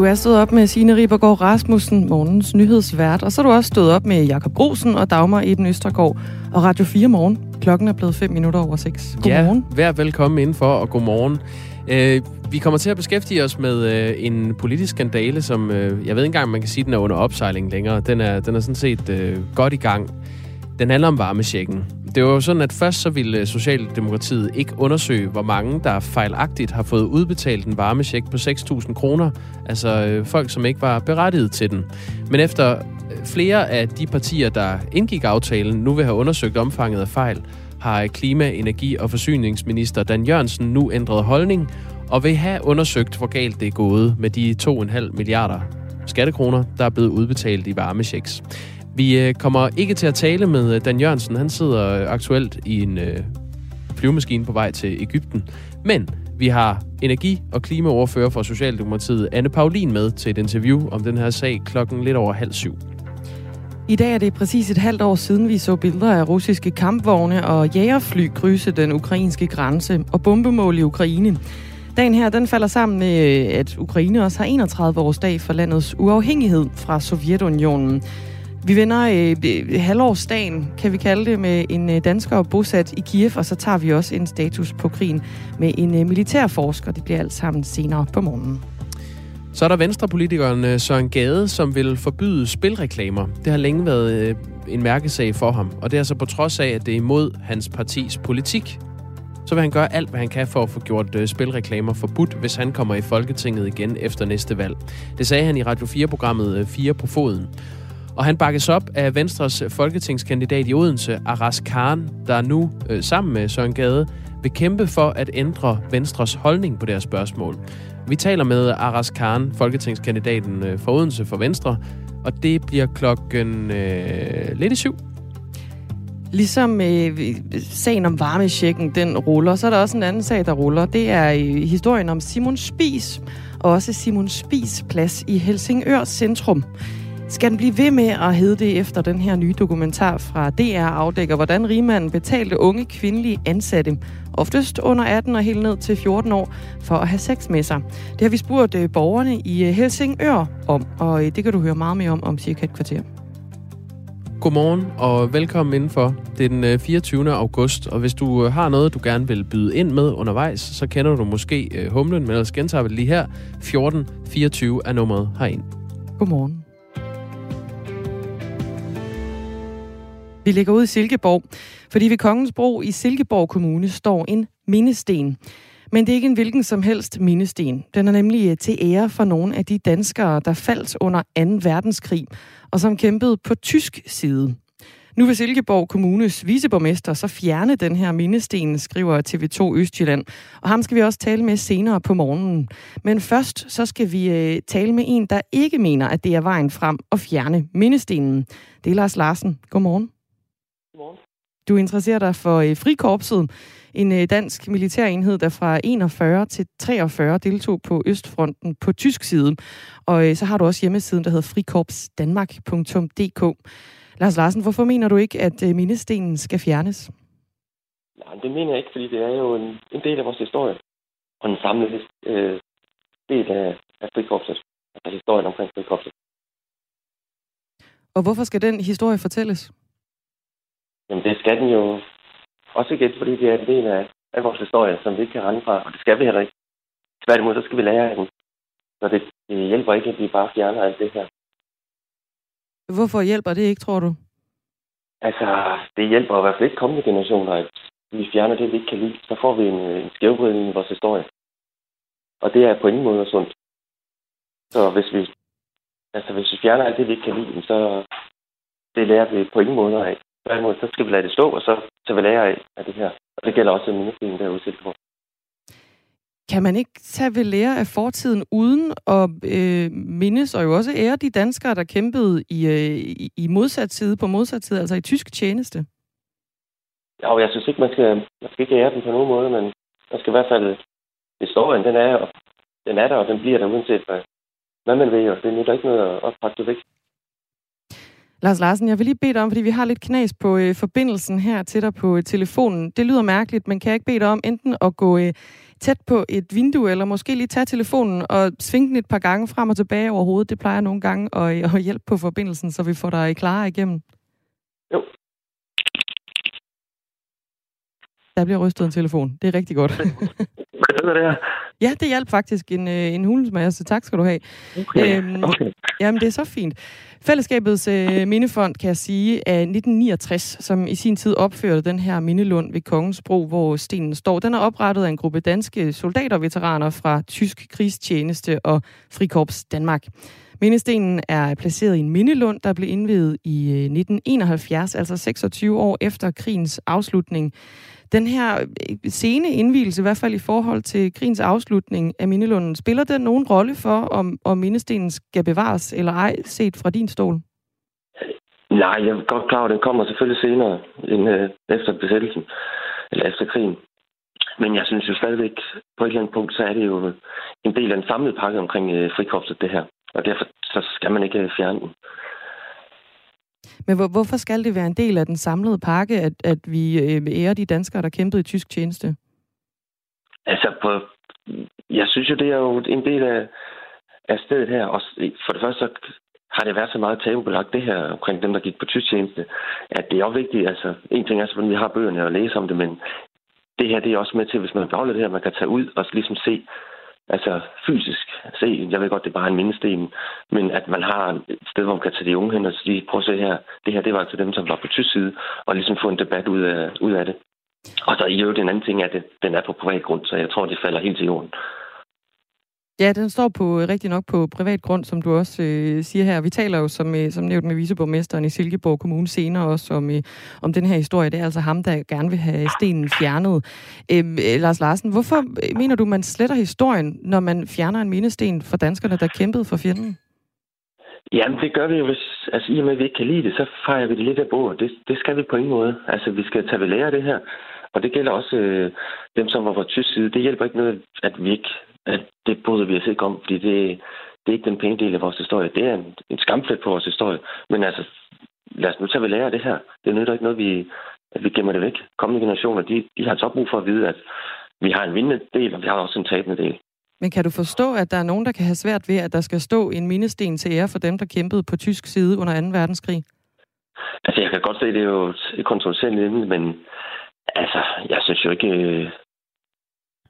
Du er stået op med Signe Ribergaard Rasmussen, morgens nyhedsvært, og så er du også stået op med Jakob Grosen og Dagmar Eben Østergaard og Radio 4 morgen. Klokken er blevet 5 minutter over 6. Godmorgen. Ja, vær velkommen indenfor, og godmorgen. Øh, vi kommer til at beskæftige os med øh, en politisk skandale, som øh, jeg ved ikke engang, man kan sige, den er under opsejling længere. Den er, den er sådan set øh, godt i gang. Den handler om varmesjekken. Det var jo sådan, at først så ville øh, Socialdemokratiet ikke undersøge, hvor mange, der fejlagtigt har fået udbetalt en varmesjek på 6.000 kroner. Altså øh, folk, som ikke var berettiget til den. Men efter øh, flere af de partier, der indgik aftalen, nu vil have undersøgt omfanget af fejl, har klima-, energi- og forsyningsminister Dan Jørgensen nu ændret holdning og vil have undersøgt, hvor galt det er gået med de 2,5 milliarder skattekroner, der er blevet udbetalt i varmechecks. Vi øh, kommer ikke til at tale med øh, Dan Jørgensen. Han sidder øh, aktuelt i en flyvemaskine på vej til Ægypten. Men vi har energi- og klimaordfører for Socialdemokratiet, Anne Paulin, med til et interview om den her sag klokken lidt over halv syv. I dag er det præcis et halvt år siden, vi så billeder af russiske kampvogne og jægerfly krydse den ukrainske grænse og bombemål i Ukraine. Dagen her den falder sammen med, at Ukraine også har 31 års dag for landets uafhængighed fra Sovjetunionen. Vi vender øh, øh, halvårsdagen, kan vi kalde det, med en øh, dansker bosat i Kiev, og så tager vi også en status på krigen med en øh, militærforsker. Det bliver alt sammen senere på morgenen. Så er der venstrepolitikeren øh, Søren Gade, som vil forbyde spilreklamer. Det har længe været øh, en mærkesag for ham, og det er altså på trods af, at det er imod hans partis politik. Så vil han gøre alt, hvad han kan for at få gjort spilreklamer forbudt, hvis han kommer i Folketinget igen efter næste valg. Det sagde han i Radio 4-programmet 4 på foden. Og han bakkes op af Venstres folketingskandidat i Odense, Aras Khan, der nu øh, sammen med Søren Gade vil kæmpe for at ændre Venstres holdning på det spørgsmål. Vi taler med Aras Khan, folketingskandidaten øh, for Odense for Venstre, og det bliver klokken øh, lidt i syv. Ligesom øh, sagen om varmesjekken, den ruller, så er der også en anden sag, der ruller. Det er øh, historien om Simon Spis, og også Simon Spis plads i Helsingør Centrum. Skal den blive ved med at hedde det efter den her nye dokumentar fra DR afdækker, hvordan rigmanden betalte unge kvindelige ansatte, oftest under 18 og helt ned til 14 år, for at have sex med sig. Det har vi spurgt øh, borgerne i øh, Helsingør om, og øh, det kan du høre meget mere om om cirka et kvarter. Godmorgen og velkommen indenfor. Det er den 24. august, og hvis du har noget, du gerne vil byde ind med undervejs, så kender du måske humlen, men ellers gentager vi lige her. 1424 er nummeret herind. Godmorgen. Vi ligger ud i Silkeborg, fordi ved Kongens Bro i Silkeborg Kommune står en mindesten. Men det er ikke en hvilken som helst mindesten. Den er nemlig øh, til ære for nogle af de danskere, der faldt under 2. verdenskrig, og som kæmpede på tysk side. Nu vil Silkeborg Kommunes viceborgmester så fjerne den her mindesten, skriver TV2 Østjylland. Og ham skal vi også tale med senere på morgenen. Men først så skal vi øh, tale med en, der ikke mener, at det er vejen frem at fjerne mindestenen. Det er Lars Larsen. Godmorgen. Godmorgen. Du interesserer dig for øh, Frikorpset, en øh, dansk militærenhed, der fra 41 til 43 deltog på Østfronten på tysk side. Og øh, så har du også hjemmesiden, der hedder frikorpsdanmark.dk. Lars Larsen, hvorfor mener du ikke, at øh, mindestenen skal fjernes? Nej, det mener jeg ikke, fordi det er jo en, en del af vores historie. Og en samlet øh, del af, af frikorpset. Altså historien omkring frikorpset. Og hvorfor skal den historie fortælles? Jamen det skal den jo også igen, fordi det er en del af, af vores historie, som vi ikke kan rende fra, og det skal vi heller ikke. Tværtimod, så skal vi lære af den. Så det, det hjælper ikke, at vi bare fjerner alt det her. Hvorfor hjælper det ikke, tror du? Altså, det hjælper i hvert fald ikke kommende generationer, at vi fjerner det, vi ikke kan lide. Så får vi en, en skævvridning i vores historie. Og det er på ingen måde sundt. Så hvis vi, altså, hvis vi fjerner alt det, vi ikke kan lide, så det lærer vi på ingen måde af. Tværtimod, så skal vi lade det stå, og så, så vi lære af, af det her. Og det gælder også mindesten der udsigt på. Kan man ikke tage ved lære af fortiden uden at øh, mindes og jo også ære de danskere, der kæmpede i, øh, i, modsat side, på modsat side, altså i tysk tjeneste? Ja, og jeg synes ikke, man skal, man skal ikke ære dem på nogen måde, men man skal i hvert fald... Historien, den er, den er der, og den bliver der uanset hvad, hvad man vil, og det er ikke noget at det væk. Lars Larsen, jeg vil lige bede dig om, fordi vi har lidt knas på øh, forbindelsen her til dig på øh, telefonen. Det lyder mærkeligt, men kan jeg ikke bede dig om enten at gå øh, tæt på et vindue, eller måske lige tage telefonen og svinge den et par gange frem og tilbage over hovedet. Det plejer nogle gange at, at hjælpe på forbindelsen, så vi får dig klar igennem. Jo. Der bliver rystet en telefon. Det er rigtig godt. Hvad det her? Ja, det hjalp faktisk en, øh, en hulens masse. Tak skal du have. Okay. Øhm, okay. Jamen, det er så fint. Fællesskabets øh, mindefond, kan jeg sige, er 1969, som i sin tid opførte den her mindelund ved Kongens Bro, hvor stenen står. Den er oprettet af en gruppe danske soldater og veteraner fra tysk krigstjeneste og Frikorps Danmark. Mindestenen er placeret i en mindelund, der blev indvidet i 1971, øh, altså 26 år efter krigens afslutning. Den her øh, sene indvielse, i hvert fald i forhold til krigens afslutning af Mindelunden, spiller den nogen rolle for, om, om mindestenen skal bevares eller ej, set fra din stol? Nej, jeg er godt klar at den kommer selvfølgelig senere end øh, efter besættelsen, eller efter krigen. Men jeg synes jo stadigvæk, på et eller andet punkt, så er det jo en del af en samlet pakke omkring øh, frikorpset, det her. Og derfor så skal man ikke øh, fjerne den. Men hvor, hvorfor skal det være en del af den samlede pakke, at, at vi øh, ærer de danskere, der kæmpede i tysk tjeneste? Altså, på, jeg synes jo, det er jo en del af, af stedet her. Og for det første, så har det været så meget tabubelagt det her omkring dem, der gik på tysk tjeneste, at det er også vigtigt. Altså, en ting er at vi har bøgerne og læse om det, men det her det er også med til, hvis man beholder det her, man kan tage ud og ligesom se, altså fysisk se, jeg ved godt, det er bare en mindesten, men at man har et sted, hvor man kan tage de unge hen og sige, prøv at se her, det her det var til dem, som var på tysk side, og ligesom få en debat ud af, ud af det. Og så i øvrigt en anden ting er, at den er på privat grund, så jeg tror, det falder helt til jorden. Ja, den står på øh, rigtig nok på privat grund, som du også øh, siger her. Vi taler jo som, øh, som nævnt med viceborgmesteren i Silkeborg Kommune senere også om, øh, om den her historie. Det er altså ham, der gerne vil have stenen fjernet. Øhm, øh, Lars Larsen, hvorfor øh, mener du, man sletter historien, når man fjerner en mindesten for danskerne, der kæmpede for fjenden? Jamen, det gør vi jo, hvis, altså i og med, at vi ikke kan lide det, så fejrer vi det lidt af bordet. Det, det skal vi på ingen måde. Altså, vi skal tage ved lære af det her. Og det gælder også øh, dem, som var på tysk side. Det hjælper ikke noget, at vi ikke at det bryder vi os ikke om, fordi det, det er ikke den pæne del af vores historie. Det er en, en skamflet på vores historie. Men altså, lad os nu tage ved lære af det her. Det nytter ikke noget, vi, at vi gemmer det væk. Kommende generationer, de, de har så brug for at vide, at vi har en vindende del, og vi har også en tabende del. Men kan du forstå, at der er nogen, der kan have svært ved, at der skal stå en mindesten til ære for dem, der kæmpede på tysk side under 2. verdenskrig? Altså, jeg kan godt se, at det er jo et kontroversielt emne, men altså, jeg synes jo ikke, øh,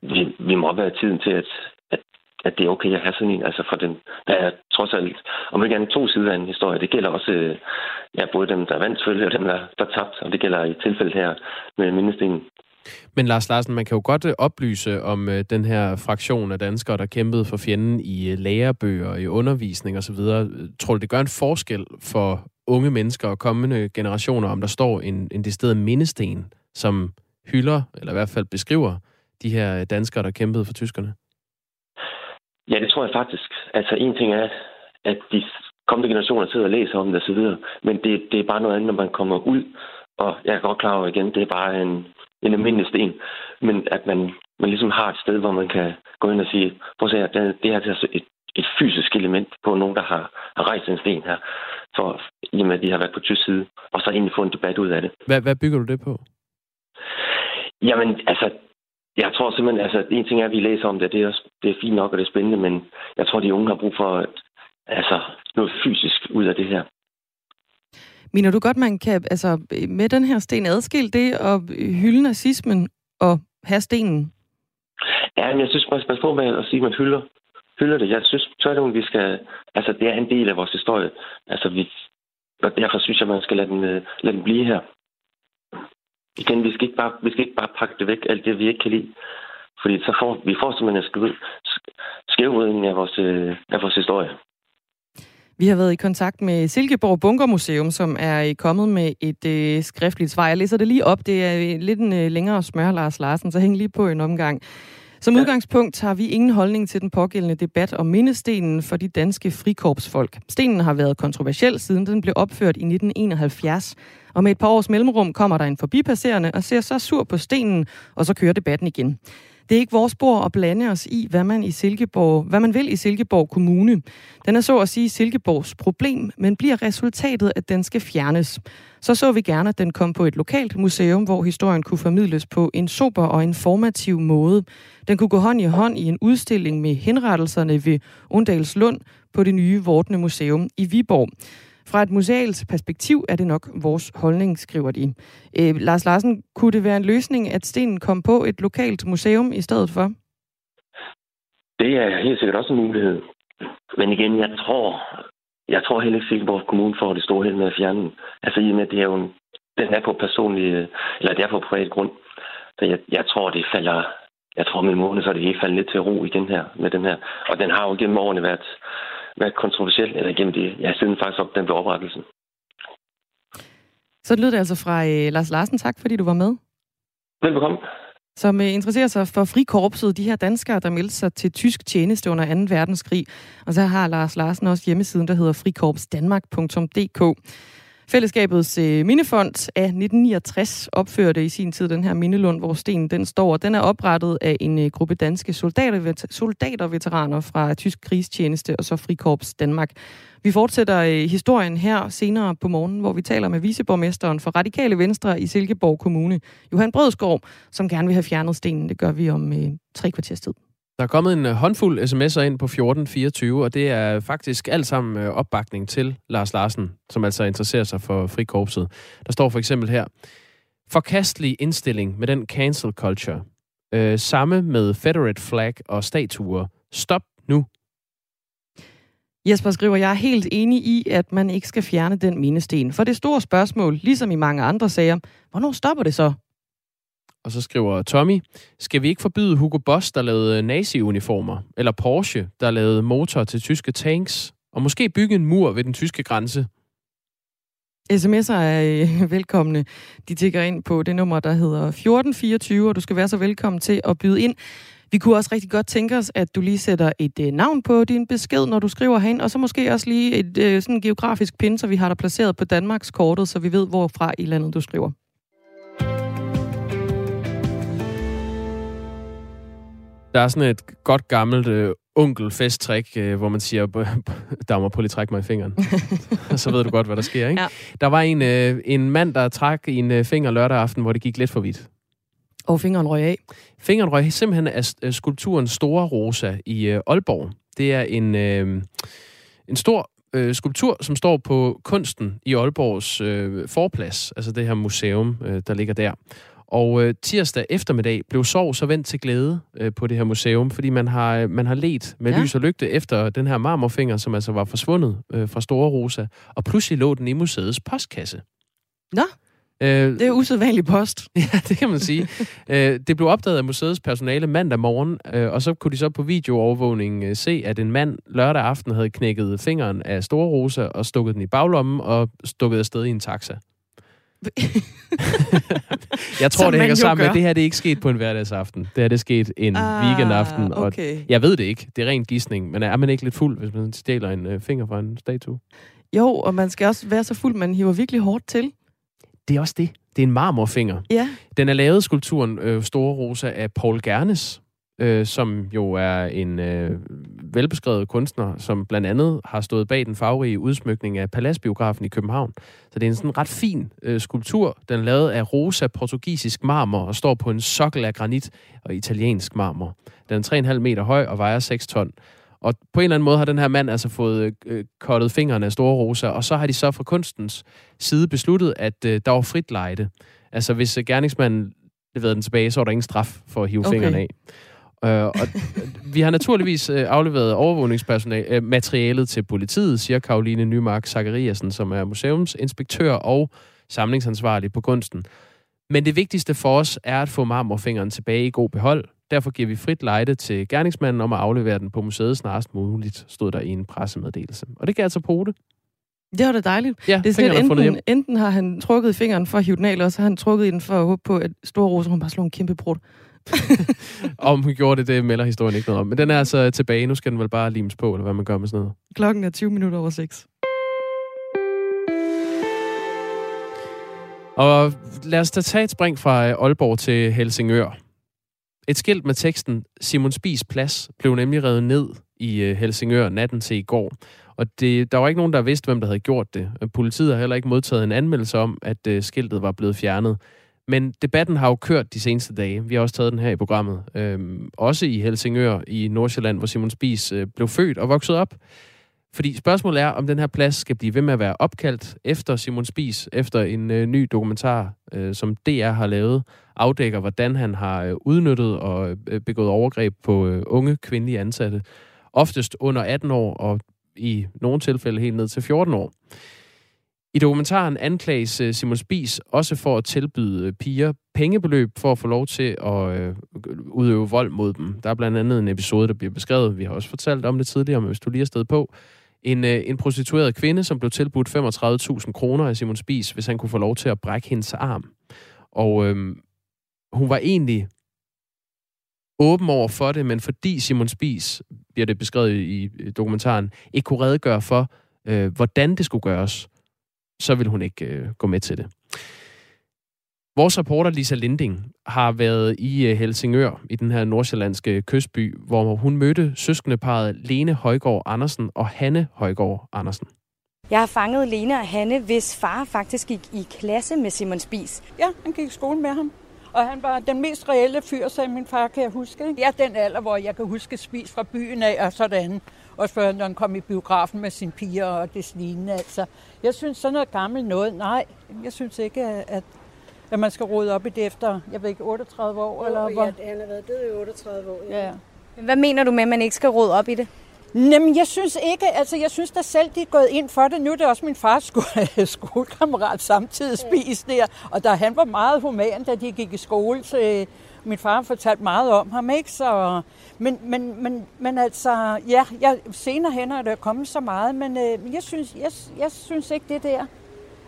vi, vi må være tiden til, at, at, at det er okay at have sådan en. Altså for den, der er trods alt, om ikke andet to sider af en historie. Det gælder også øh, ja, både dem, der vandt selvfølgelig, og dem, der, der tabt. Og det gælder i tilfældet her med mindestenen. Men Lars Larsen, man kan jo godt øh, oplyse om øh, den her fraktion af danskere, der kæmpede for fjenden i lærebøger, i undervisning osv. Tror du, det gør en forskel for unge mennesker og kommende generationer, om der står en, en decideret mindesten, som hylder, eller i hvert fald beskriver de her danskere, der kæmpede for tyskerne? Ja, det tror jeg faktisk. Altså, en ting er, at de kommende generationer sidder og læser om det osv., men det, det er bare noget andet, når man kommer ud, og jeg er godt klar over igen, det er bare en, en almindelig sten, men at man, man ligesom har et sted, hvor man kan gå ind og sige, prøv at se, at det, det her er altså et, et fysisk element på nogen, der har, har rejst en sten her, for, i og med, at de har været på tysk side, og så egentlig få en debat ud af det. Hvad, hvad bygger du det på? Jamen, altså, jeg tror simpelthen, altså en ting er, at vi læser om det, det er, også, det er fint nok, og det er spændende, men jeg tror, de unge har brug for altså, noget fysisk ud af det her. Mener du godt, man kan altså, med den her sten adskille det og hylde nazismen og have stenen? Ja, men jeg synes, man skal på med at sige, at man hylder, hylder det. Jeg synes tværtimod, vi skal... Altså, det er en del af vores historie. Altså, vi, og derfor synes jeg, man skal lade den, øh, lade den blive her igen, vi skal, ikke bare, vi skal ikke bare pakke det væk, alt det, vi ikke kan lide. Fordi så får, vi får simpelthen en skævvridning af vores, øh, af vores historie. Vi har været i kontakt med Silkeborg Bunkermuseum, som er kommet med et øh, skriftligt svar. Jeg læser det lige op. Det er lidt en øh, længere smør, Lars Larsen, så hæng lige på en omgang. Som ja. udgangspunkt har vi ingen holdning til den pågældende debat om mindestenen for de danske frikorpsfolk. Stenen har været kontroversiel, siden den blev opført i 1971. Og med et par års mellemrum kommer der en forbipasserende og ser så sur på stenen, og så kører debatten igen. Det er ikke vores bord at blande os i, hvad man, i Silkeborg, hvad man vil i Silkeborg Kommune. Den er så at sige Silkeborgs problem, men bliver resultatet, at den skal fjernes. Så så vi gerne, at den kom på et lokalt museum, hvor historien kunne formidles på en super og informativ måde. Den kunne gå hånd i hånd i en udstilling med henrettelserne ved Undalslund på det nye Vortne Museum i Viborg. Fra et musealt perspektiv er det nok vores holdning, skriver de. Øh, Lars Larsen, kunne det være en løsning, at stenen kom på et lokalt museum i stedet for? Det er helt sikkert også en mulighed. Men igen, jeg tror, jeg tror heller ikke, at Silkeborg Kommune får det store held med at fjerne den. Altså i og med, at det er jo en, den er på personlig, eller det er på privat grund. Så jeg, jeg tror, det falder, jeg tror med en måned, så er det helt faldet lidt til ro i den her med den her. Og den har jo gennem årene været, været kontroversiel, eller gennem det, ja, siden faktisk op den blev oprettelsen. Så lød det altså fra øh, Lars Larsen. Tak, fordi du var med. Velbekomme. Som øh, interesserer sig for frikorpset, de her danskere, der meldte sig til tysk tjeneste under 2. verdenskrig. Og så har Lars Larsen også hjemmesiden, der hedder frikorpsdanmark.dk. Fællesskabets øh, mindefond af 1969 opførte i sin tid den her mindelund, hvor stenen den står. Den er oprettet af en øh, gruppe danske soldater, soldaterveteraner fra tysk krigstjeneste og så Frikorps Danmark. Vi fortsætter øh, historien her senere på morgen, hvor vi taler med viceborgmesteren for Radikale Venstre i Silkeborg Kommune, Johan Brødskov, som gerne vil have fjernet stenen. Det gør vi om øh, tre kvarters tid. Der er kommet en øh, håndfuld sms'er ind på 1424, og det er faktisk alt sammen øh, opbakning til Lars Larsen, som altså interesserer sig for frikorpset. Der står for eksempel her, forkastelig indstilling med den cancel culture. Øh, samme med Federate flag og statuer. Stop nu. Jesper skriver, jeg er helt enig i, at man ikke skal fjerne den mindesten. For det store spørgsmål, ligesom i mange andre sager, hvornår stopper det så? Og så skriver Tommy, skal vi ikke forbyde Hugo Boss, der lavede nazi-uniformer? Eller Porsche, der lavede motor til tyske tanks? Og måske bygge en mur ved den tyske grænse? SMS'er er øh, velkomne. De tigger ind på det nummer, der hedder 1424, og du skal være så velkommen til at byde ind. Vi kunne også rigtig godt tænke os, at du lige sætter et øh, navn på din besked, når du skriver hen, og så måske også lige et øh, sådan geografisk pin, så vi har dig placeret på Danmarks kortet, så vi ved, hvorfra i landet du skriver. Der er sådan et godt gammelt øh, onkel-festtrik, øh, hvor man siger, der må prøve lige trække mig i fingeren. så ved du godt, hvad der sker, ikke? Ja. Der var en, øh, en mand, der trak i en øh, finger lørdag aften, hvor det gik lidt for vidt. Og fingeren røg af? Fingeren røg simpelthen af skulpturen Store Rosa i øh, Aalborg. Det er en, øh, en stor øh, skulptur, som står på Kunsten i Aalborgs øh, forplads, altså det her museum, øh, der ligger der. Og øh, tirsdag eftermiddag blev sorg så vendt til glæde øh, på det her museum, fordi man har, øh, man har let med ja. lys og lygte efter den her marmorfinger, som altså var forsvundet øh, fra Store Rosa, og pludselig lå den i museets postkasse. Nå, øh, det er usædvanlig post. Ja, det kan man sige. øh, det blev opdaget af museets personale mandag morgen, øh, og så kunne de så på videoovervågning øh, se, at en mand lørdag aften havde knækket fingeren af Store Rosa og stukket den i baglommen og stukket afsted i en taxa. jeg tror, det hænger sammen med, at det her det er ikke sket på en hverdagsaften. Det her det er sket en ah, weekendaften. Okay. Og jeg ved det ikke. Det er ren gissning. Men er man ikke lidt fuld, hvis man stjæler en øh, finger fra en statue? Jo, og man skal også være så fuld, man hiver virkelig hårdt til. Det er også det. Det er en marmorfinger. Ja. Den er lavet, skulpturen øh, Store Rosa, af Paul Gernes, øh, som jo er en øh, velbeskrevet kunstner, som blandt andet har stået bag den farverige udsmykning af Paladsbiografen i København. Så det er en sådan ret fin øh, skulptur. Den er lavet af rosa portugisisk marmor og står på en sokkel af granit og italiensk marmor. Den er 3,5 meter høj og vejer 6 ton. Og på en eller anden måde har den her mand altså fået øh, kottet fingrene af store rosa, og så har de så fra kunstens side besluttet, at øh, der var frit lejde. Altså hvis øh, gerningsmanden leverede den tilbage, så var der ingen straf for at hive okay. fingrene af. Øh, og vi har naturligvis øh, afleveret overvågningsmaterialet øh, til politiet, siger Karoline Nymark Zachariasen, som er museumsinspektør og samlingsansvarlig på kunsten. Men det vigtigste for os er at få marmorfingeren tilbage i god behold. Derfor giver vi frit lejde til gerningsmanden om at aflevere den på museet snarest muligt, stod der i en pressemeddelelse. Og det kan altså på det. Det var da dejligt. Ja, det er sådan, enten, enten har han trukket fingeren for at hive den af, eller så har han trukket i den for at håbe på, at Store Rose hun bare slår en kæmpe brud. om hun gjorde det, det melder historien ikke noget om. Men den er altså tilbage. Nu skal den vel bare limes på, eller hvad man gør med sådan noget. Klokken er 20 minutter over 6. Og lad os da tage et spring fra Aalborg til Helsingør. Et skilt med teksten Simon Spis Plads blev nemlig revet ned i øh, Helsingør natten til i går. Og det, der var ikke nogen, der vidste, hvem der havde gjort det. Politiet har heller ikke modtaget en anmeldelse om, at øh, skiltet var blevet fjernet. Men debatten har jo kørt de seneste dage. Vi har også taget den her i programmet. Øhm, også i Helsingør i Nordsjælland, hvor Simon Spies øh, blev født og vokset op. Fordi spørgsmålet er, om den her plads skal blive ved med at være opkaldt efter Simon Spies, efter en øh, ny dokumentar, øh, som DR har lavet, afdækker, hvordan han har øh, udnyttet og øh, begået overgreb på øh, unge kvindelige ansatte. Oftest under 18 år, og i nogle tilfælde helt ned til 14 år. I dokumentaren anklages øh, Simon Spis også for at tilbyde øh, piger pengebeløb for at få lov til at øh, udøve vold mod dem. Der er blandt andet en episode, der bliver beskrevet. Vi har også fortalt om det tidligere, men hvis du lige er sted på. En, en prostitueret kvinde, som blev tilbudt 35.000 kroner af Simon Spis, hvis han kunne få lov til at brække hendes arm. Og øhm, hun var egentlig åben over for det, men fordi Simon Spis, bliver det beskrevet i dokumentaren, ikke kunne redegøre for, øh, hvordan det skulle gøres, så vil hun ikke øh, gå med til det. Vores reporter Lisa Linding har været i øh, Helsingør, i den her nordsjællandske kystby, hvor hun mødte søskendeparet Lene Højgaard Andersen og Hanne Højgaard Andersen. Jeg har fanget Lene og Hanne, hvis far faktisk gik i klasse med Simon Spis. Ja, han gik i skole med ham. Og han var den mest reelle fyr, sagde min far, kan jeg huske. Jeg er den alder, hvor jeg kan huske Spis fra byen af og sådan. Også før, når han kom i biografen med sine piger og det lignende. Altså, jeg synes sådan noget gammelt noget. Nej, jeg synes ikke, at, at man skal rode op i det efter, jeg ved ikke, 38 år? Oh, eller ja, hvor? han har været død i 38 år. Ja. ja. Hvad mener du med, at man ikke skal rode op i det? Jamen, jeg synes ikke, altså jeg synes da selv, de er gået ind for det. Nu er det også min fars skole, skolekammerat samtidig spist der. Og da han var meget human, da de gik i skole, så min far fortalte meget om ham, ikke? Så, men, men, men, men altså, ja, jeg, senere hen er der kommet så meget, men øh, jeg, synes, jeg, jeg synes ikke det der.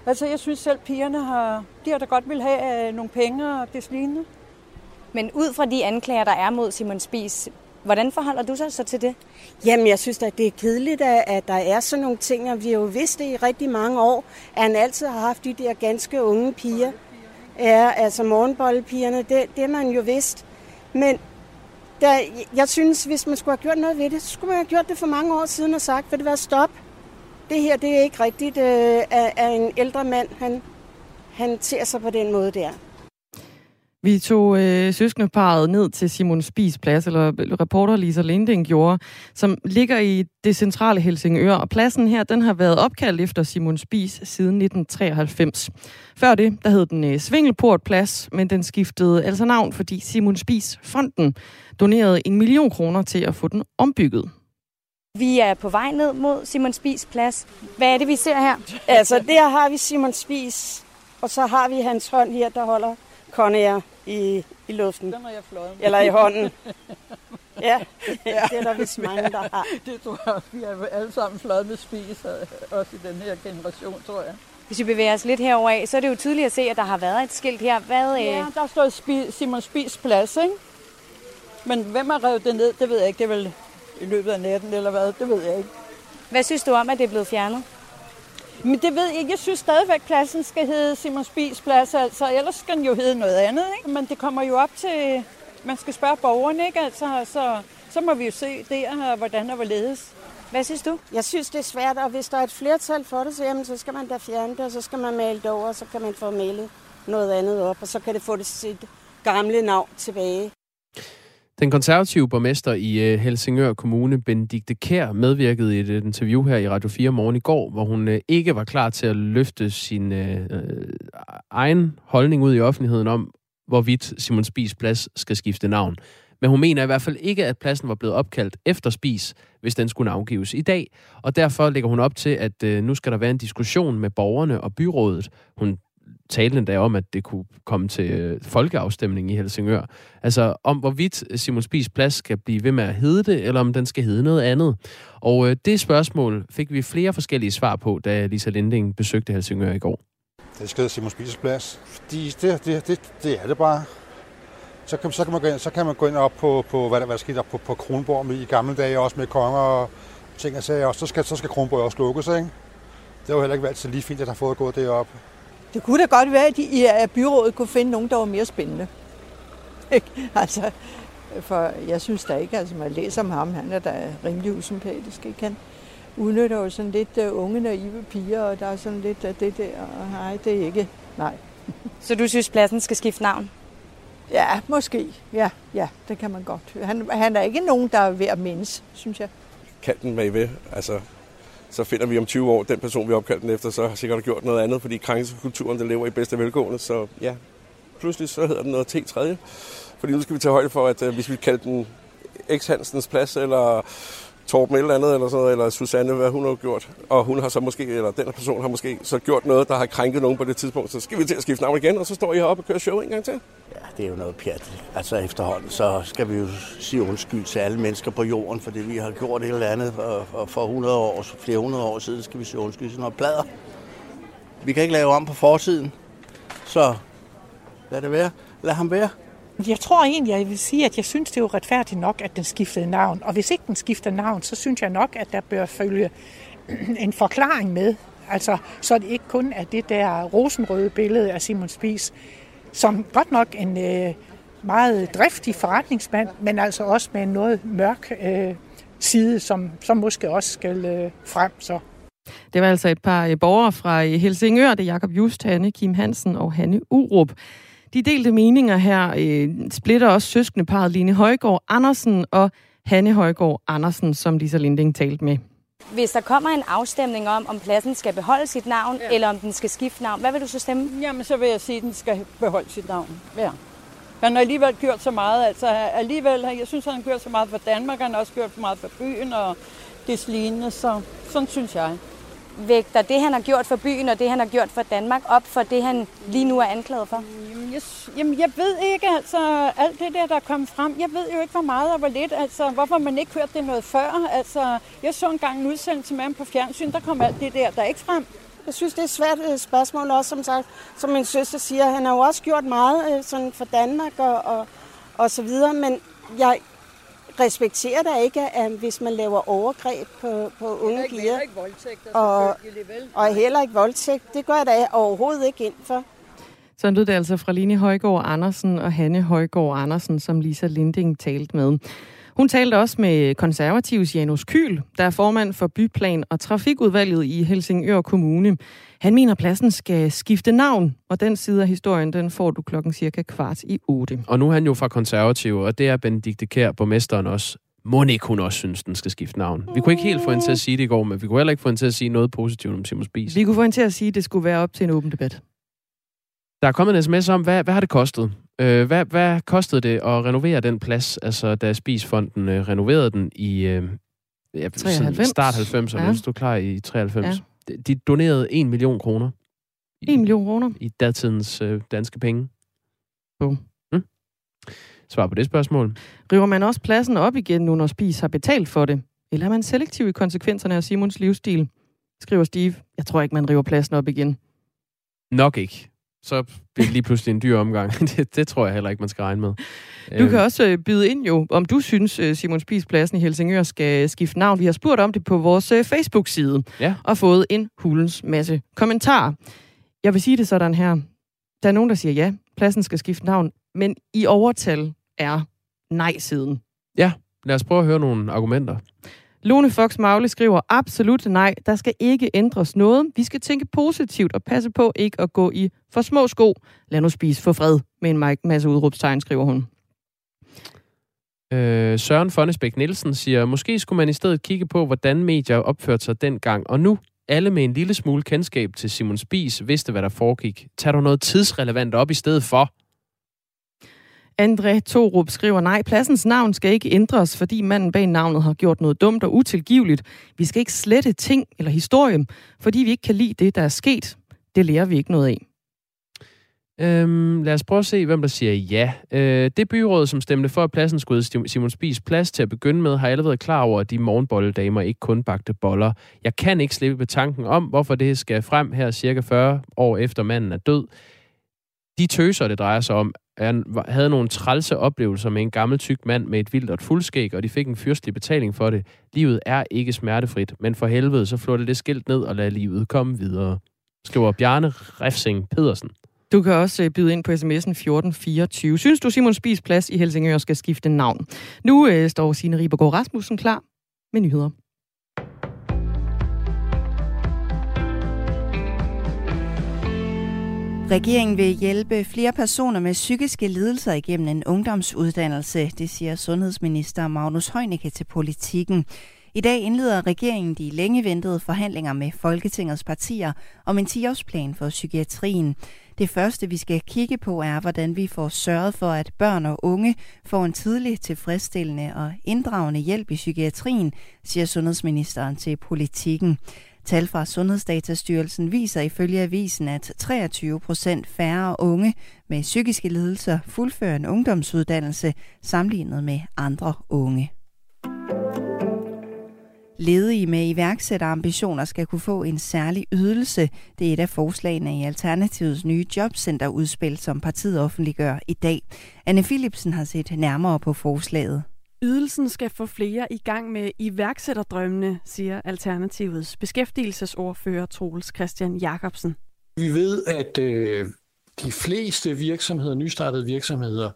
Altså, jeg synes selv, pigerne har, de har da godt vil have øh, nogle penge og det lignende. Men ud fra de anklager, der er mod Simon Spis, hvordan forholder du sig så til det? Jamen, jeg synes at det er kedeligt, at der er sådan nogle ting, og vi har jo vidst det i rigtig mange år, at han altid har haft de der ganske unge piger er, altså morgenbollepigerne, det, det er man jo vidst. Men der, jeg synes, hvis man skulle have gjort noget ved det, så skulle man have gjort det for mange år siden og sagt, vil det være stop? Det her, det er ikke rigtigt, øh, at, at en ældre mand, han, han ser sig på den måde der. Vi tog øh, søskendeparet ned til Simon Spis plads, eller reporter Lisa Linding gjorde, som ligger i det centrale Helsingør. Og pladsen her, den har været opkaldt efter Simon Spis siden 1993. Før det, der hed den øh, Svingelportplads, men den skiftede altså navn, fordi Simon Spis Fonden donerede en million kroner til at få den ombygget. Vi er på vej ned mod Simon Spis plads. Hvad er det, vi ser her? Altså, der har vi Simon Spis, og så har vi hans hånd her, der holder Conair i, i luften. Den har jeg fløjet Eller i hånden. Ja, det, ja. det er der vist mange, der har. Det tror jeg, vi har alle sammen fløjet med spis, også i den her generation, tror jeg. Hvis vi bevæger os lidt herover af, så er det jo tydeligt at se, at der har været et skilt her. Hvad, øh... Ja, der står Spi- Simon Spis plads, ikke? Men hvem har revet det ned, det ved jeg ikke. Det er vel i løbet af natten, eller hvad? Det ved jeg ikke. Hvad synes du om, at det er blevet fjernet? Men det ved jeg ikke. Jeg synes stadigvæk, pladsen skal hedde Simon Spis plads. Altså, ellers skal den jo hedde noget andet. Ikke? Men det kommer jo op til, man skal spørge borgerne, ikke? Altså, så, så må vi jo se der, hvordan og hvorledes. Hvad synes du? Jeg synes, det er svært, og hvis der er et flertal for det, så, jamen, så skal man da fjerne det, og så skal man male det over, og så kan man få malet noget andet op, og så kan det få det sit gamle navn tilbage. Den konservative borgmester i øh, Helsingør Kommune, Benedikte Kær, medvirkede i et øh, interview her i Radio 4 morgen i går, hvor hun øh, ikke var klar til at løfte sin øh, øh, egen holdning ud i offentligheden om, hvorvidt Simon Spis plads skal skifte navn. Men hun mener i hvert fald ikke, at pladsen var blevet opkaldt efter Spis, hvis den skulle afgives i dag. Og derfor lægger hun op til, at øh, nu skal der være en diskussion med borgerne og byrådet. Hun talte endda om, at det kunne komme til øh, folkeafstemning i Helsingør. Altså om hvorvidt Simon Spis plads skal blive ved med at hedde det, eller om den skal hedde noget andet. Og øh, det spørgsmål fik vi flere forskellige svar på, da Lisa Linding besøgte Helsingør i går. Det skal hedde Simon Spis plads. Fordi det, det, det, det er det bare. Så kan, så kan, man gå ind, så kan man gå ind op på, på hvad der, hvad der skete op på, på Kronborg med, i gamle dage, også med konger og ting og sager. Og så skal, så skal Kronborg også lukkes, ikke? Det har jo heller ikke været så lige fint, at der har fået gået det op. Det kunne da godt være, at, de, at byrådet kunne finde nogen, der var mere spændende. altså, For jeg synes da ikke, altså man læser om ham, han er da rimelig usympatisk, ikke? Han udnytter jo sådan lidt uh, unge, naive piger, og der er sådan lidt af det der, og nej, det er ikke, nej. Så du synes, pladsen skal skifte navn? Ja, måske. Ja, ja, det kan man godt. Han, han er ikke nogen, der er ved at mindes, synes jeg. Kald den, hvad I vil. Altså, så finder vi om 20 år, den person, vi opkaldt den efter, så har sikkert gjort noget andet, fordi krænkelseskulturen, den lever i bedste velgående. Så ja, pludselig så hedder den noget T3, Fordi nu skal vi tage højde for, at øh, hvis vi kalder den X Hansens plads, eller Torben eller andet, eller sådan noget, eller Susanne, hvad hun har gjort. Og hun har så måske, eller den person har måske så gjort noget, der har krænket nogen på det tidspunkt. Så skal vi til at skifte navn igen, og så står I heroppe og kører show en gang til. Ja, det er jo noget pjat. Altså efterhånden, så skal vi jo sige undskyld til alle mennesker på jorden, fordi vi har gjort et eller andet for, for 100 år, flere hundrede år siden, skal vi sige undskyld til noget plader. Vi kan ikke lave om på fortiden, så lad det være. Lad ham være. Jeg tror egentlig, jeg vil sige, at jeg synes, det er jo retfærdigt nok, at den skiftede navn. Og hvis ikke den skifter navn, så synes jeg nok, at der bør følge en forklaring med. Altså, så det ikke kun er det der rosenrøde billede af Simon Spies, som godt nok en øh, meget driftig forretningsmand, men altså også med en noget mørk øh, side, som, som måske også skal øh, frem. Så. Det var altså et par øh, borgere fra øh, Helsingør, det er Jakob Just, Hanne Kim Hansen og Hanne Urup. De delte meninger her øh, splitter også søskendeparet Line Højgaard Andersen og Hanne Højgaard Andersen, som Lisa Linding talte med. Hvis der kommer en afstemning om, om pladsen skal beholde sit navn, ja. eller om den skal skifte navn, hvad vil du så stemme? Jamen, så vil jeg sige, at den skal beholde sit navn. Ja. Han har alligevel gjort så meget, altså alligevel, jeg synes, han har gjort så meget for Danmark, han har også gjort så meget for byen og det lignende, så sådan synes jeg vægter det, han har gjort for byen, og det, han har gjort for Danmark, op for det, han lige nu er anklaget for? Jamen, jeg, jamen, jeg ved ikke, altså, alt det der, der er kommet frem, jeg ved jo ikke, hvor meget og hvor lidt, altså, hvorfor man ikke hørte det noget før. Altså, jeg så engang en udsendelse med ham på fjernsyn, der kom alt det der, der er ikke frem. Jeg synes, det er et svært øh, spørgsmål også, som sagt, som min søster siger. Han har jo også gjort meget øh, sådan for Danmark og, og, og så videre, men jeg, respekterer der ikke, at hvis man laver overgreb på, på unge piger, og, og heller ikke voldtægt, det gør jeg da overhovedet ikke ind for. Så lød det altså fra Line Højgaard Andersen og Hanne Højgaard Andersen, som Lisa Linding talte med. Hun talte også med konservativs Janus Kyl, der er formand for byplan- og trafikudvalget i Helsingør Kommune. Han mener, pladsen skal skifte navn, og den side af historien, den får du klokken cirka kvart i otte. Og nu er han jo fra konservativ, og det er Benedikte Kær, borgmesteren også. Må ikke hun også synes, den skal skifte navn? Vi kunne ikke helt få hende til at sige det i går, men vi kunne heller ikke få hende til at sige noget positivt om Simon Spies. Vi kunne få hende til at sige, at det skulle være op til en åben debat. Der er kommet en sms om, hvad, hvad har det kostet? Øh, hvad, hvad kostede det at renovere den plads, altså da Spisfonden øh, renoverede den i øh, ja, 93. start 90'erne, ja. stod klar i 93? Ja. De, de donerede 1 million kroner. 1 million kroner? I datidens øh, danske penge. Boom. Mm. Svar på det spørgsmål. River man også pladsen op igen, nu når Spis har betalt for det? Eller er man selektiv i konsekvenserne af Simons livsstil? Skriver Steve. Jeg tror ikke, man river pladsen op igen. Nok ikke så bliver det lige pludselig en dyr omgang. det, det tror jeg heller ikke, man skal regne med. Du kan også øh, byde ind jo, om du synes, øh, Simon Spies pladsen i Helsingør skal skifte navn. Vi har spurgt om det på vores øh, Facebook-side ja. og fået en hulens masse kommentarer. Jeg vil sige det sådan her. Der er nogen, der siger ja, pladsen skal skifte navn, men i overtal er nej-siden. Ja, lad os prøve at høre nogle argumenter. Lone Fox Magle skriver, absolut nej, der skal ikke ændres noget. Vi skal tænke positivt og passe på ikke at gå i for små sko. Lad nu spise for fred, med en masse udråbstegn, skriver hun. Øh, Søren Fonnesbæk Nielsen siger, måske skulle man i stedet kigge på, hvordan medier opførte sig dengang. Og nu, alle med en lille smule kendskab til Simon Spies vidste, hvad der foregik. Tag du noget tidsrelevant op i stedet for. André Torup skriver, nej, pladsens navn skal ikke ændres, fordi manden bag navnet har gjort noget dumt og utilgiveligt. Vi skal ikke slette ting eller historie, fordi vi ikke kan lide det, der er sket. Det lærer vi ikke noget af. Øhm, lad os prøve at se, hvem der siger ja. Øh, det byråd, som stemte for, at pladsen skulle Simon Spies plads til at begynde med, har allerede klar over, at de morgenbolledamer ikke kun bagte boller. Jeg kan ikke slippe med tanken om, hvorfor det skal frem her cirka 40 år efter manden er død. De tøser, det drejer sig om, han havde nogle trælse oplevelser med en gammel tyk mand med et vildt og et fuldskæg, og de fik en fyrstelig betaling for det. Livet er ikke smertefrit, men for helvede, så flå det det skilt ned og lad livet komme videre. Skriver Bjarne Refsing Pedersen. Du kan også øh, byde ind på sms'en 1424. Synes du, Simon Spis plads i Helsingør skal skifte navn? Nu øh, står Signe Ribergaard Rasmussen klar med nyheder. Regeringen vil hjælpe flere personer med psykiske lidelser igennem en ungdomsuddannelse, det siger sundhedsminister Magnus Heunicke til politikken. I dag indleder regeringen de længe ventede forhandlinger med Folketingets partier om en 10-årsplan for psykiatrien. Det første, vi skal kigge på, er, hvordan vi får sørget for, at børn og unge får en tidlig, tilfredsstillende og inddragende hjælp i psykiatrien, siger sundhedsministeren til politikken. Tal fra Sundhedsdatastyrelsen viser ifølge avisen, at 23 procent færre unge med psykiske lidelser fuldfører en ungdomsuddannelse sammenlignet med andre unge. Ledige med iværksætterambitioner skal kunne få en særlig ydelse. Det er et af forslagene i Alternativets nye jobcenterudspil, som partiet offentliggør i dag. Anne Philipsen har set nærmere på forslaget. Ydelsen skal få flere i gang med iværksætterdrømmene, siger Alternativets beskæftigelsesordfører Troels Christian Jacobsen. Vi ved, at øh, de fleste virksomheder, nystartede virksomheder,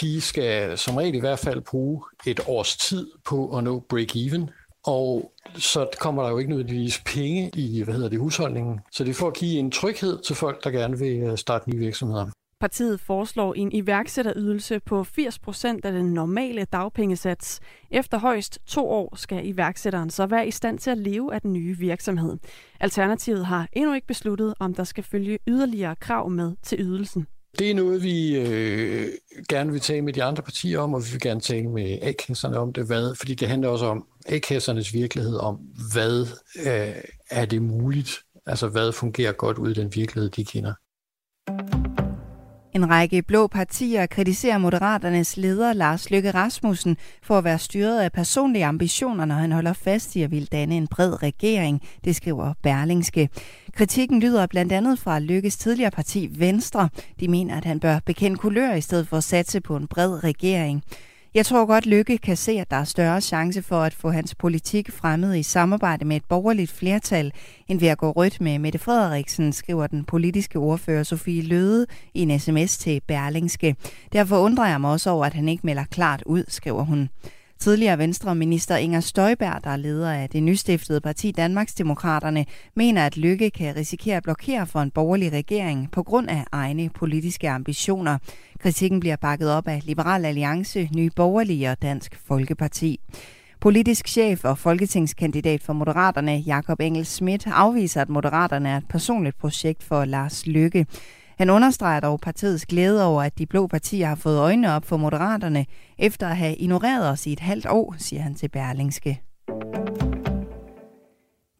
de skal som regel i hvert fald bruge et års tid på at nå break-even. Og så kommer der jo ikke nødvendigvis penge i hvad hedder det, husholdningen. Så det er for at give en tryghed til folk, der gerne vil øh, starte nye virksomheder. Partiet foreslår en iværksætterydelse på 80 procent af den normale dagpengesats. Efter højst to år skal iværksætteren så være i stand til at leve af den nye virksomhed. Alternativet har endnu ikke besluttet, om der skal følge yderligere krav med til ydelsen. Det er noget, vi øh, gerne vil tale med de andre partier om, og vi vil gerne tale med A-kasserne om det, hvad, fordi det handler også om A-kassernes virkelighed, om hvad øh, er det muligt, altså hvad fungerer godt ud i den virkelighed, de kender. En række blå partier kritiserer Moderaternes leder Lars Løkke Rasmussen for at være styret af personlige ambitioner, når han holder fast i at ville danne en bred regering, det skriver Berlingske. Kritikken lyder blandt andet fra Lykkes tidligere parti Venstre. De mener, at han bør bekende kulør i stedet for at satse på en bred regering. Jeg tror godt, Lykke kan se, at der er større chance for at få hans politik fremmet i samarbejde med et borgerligt flertal, end ved at gå rødt med Mette Frederiksen, skriver den politiske ordfører Sofie Løde i en sms til Berlingske. Derfor undrer jeg mig også over, at han ikke melder klart ud, skriver hun. Tidligere Venstreminister Inger Støjberg, der er leder af det nystiftede parti Danmarksdemokraterne, mener, at Lykke kan risikere at blokere for en borgerlig regering på grund af egne politiske ambitioner. Kritikken bliver bakket op af Liberal Alliance, Nye Borgerlige og Dansk Folkeparti. Politisk chef og folketingskandidat for Moderaterne, Jakob Engel Schmidt, afviser, at Moderaterne er et personligt projekt for Lars Lykke. Han understreger dog partiets glæde over, at de blå partier har fået øjnene op for moderaterne, efter at have ignoreret os i et halvt år, siger han til Berlingske.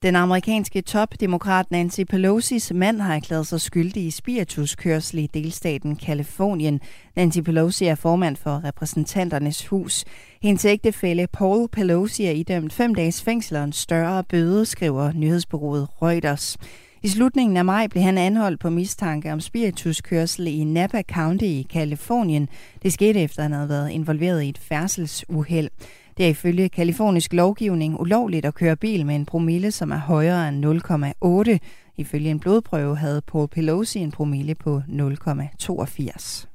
Den amerikanske topdemokrat Nancy Pelosi's mand har erklæret sig skyldig i spirituskørsel i delstaten Kalifornien. Nancy Pelosi er formand for repræsentanternes hus. Hendes ægtefælle Paul Pelosi er idømt fem dages fængsel og en større bøde, skriver nyhedsbureauet Reuters. I slutningen af maj blev han anholdt på mistanke om spirituskørsel i Napa County i Kalifornien. Det skete efter, at han havde været involveret i et færdselsuheld. Det er ifølge kalifornisk lovgivning ulovligt at køre bil med en promille, som er højere end 0,8. Ifølge en blodprøve havde Paul Pelosi en promille på 0,82.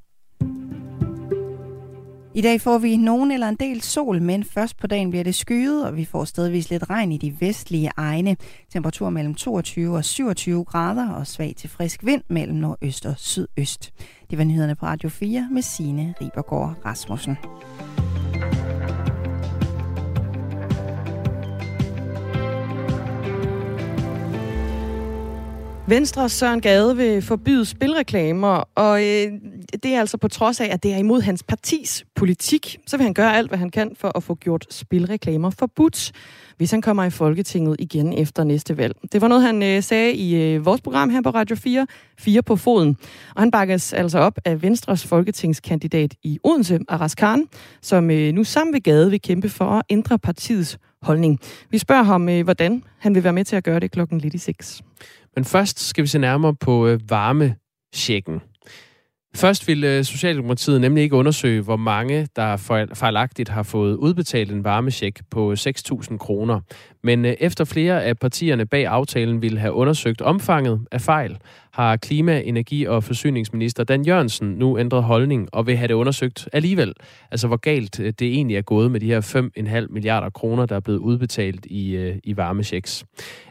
I dag får vi nogen eller en del sol, men først på dagen bliver det skyet, og vi får stadigvis lidt regn i de vestlige egne. Temperatur mellem 22 og 27 grader og svag til frisk vind mellem nordøst og sydøst. Det var nyhederne på Radio 4 med Signe Ribergaard Rasmussen. Venstre Søren Gade vil forbyde spilreklamer, og øh, det er altså på trods af, at det er imod hans partis politik. Så vil han gøre alt, hvad han kan for at få gjort spilreklamer forbudt, hvis han kommer i Folketinget igen efter næste valg. Det var noget, han øh, sagde i øh, vores program her på Radio 4, 4 på foden. Og han bakkes altså op af Venstres folketingskandidat i Odense, Aras Khan, som øh, nu sammen med Gade vil kæmpe for at ændre partiets holdning. Vi spørger ham, øh, hvordan han vil være med til at gøre det klokken lidt i seks. Men først skal vi se nærmere på øh, varmechecken. Først ville øh, Socialdemokratiet nemlig ikke undersøge, hvor mange, der fejlagtigt har fået udbetalt en varmesjek på 6.000 kroner. Men øh, efter flere af partierne bag aftalen ville have undersøgt omfanget af fejl, har klima-, energi- og forsyningsminister Dan Jørgensen nu ændret holdning og vil have det undersøgt alligevel. Altså hvor galt øh, det egentlig er gået med de her 5,5 milliarder kroner, der er blevet udbetalt i, i varmechecks.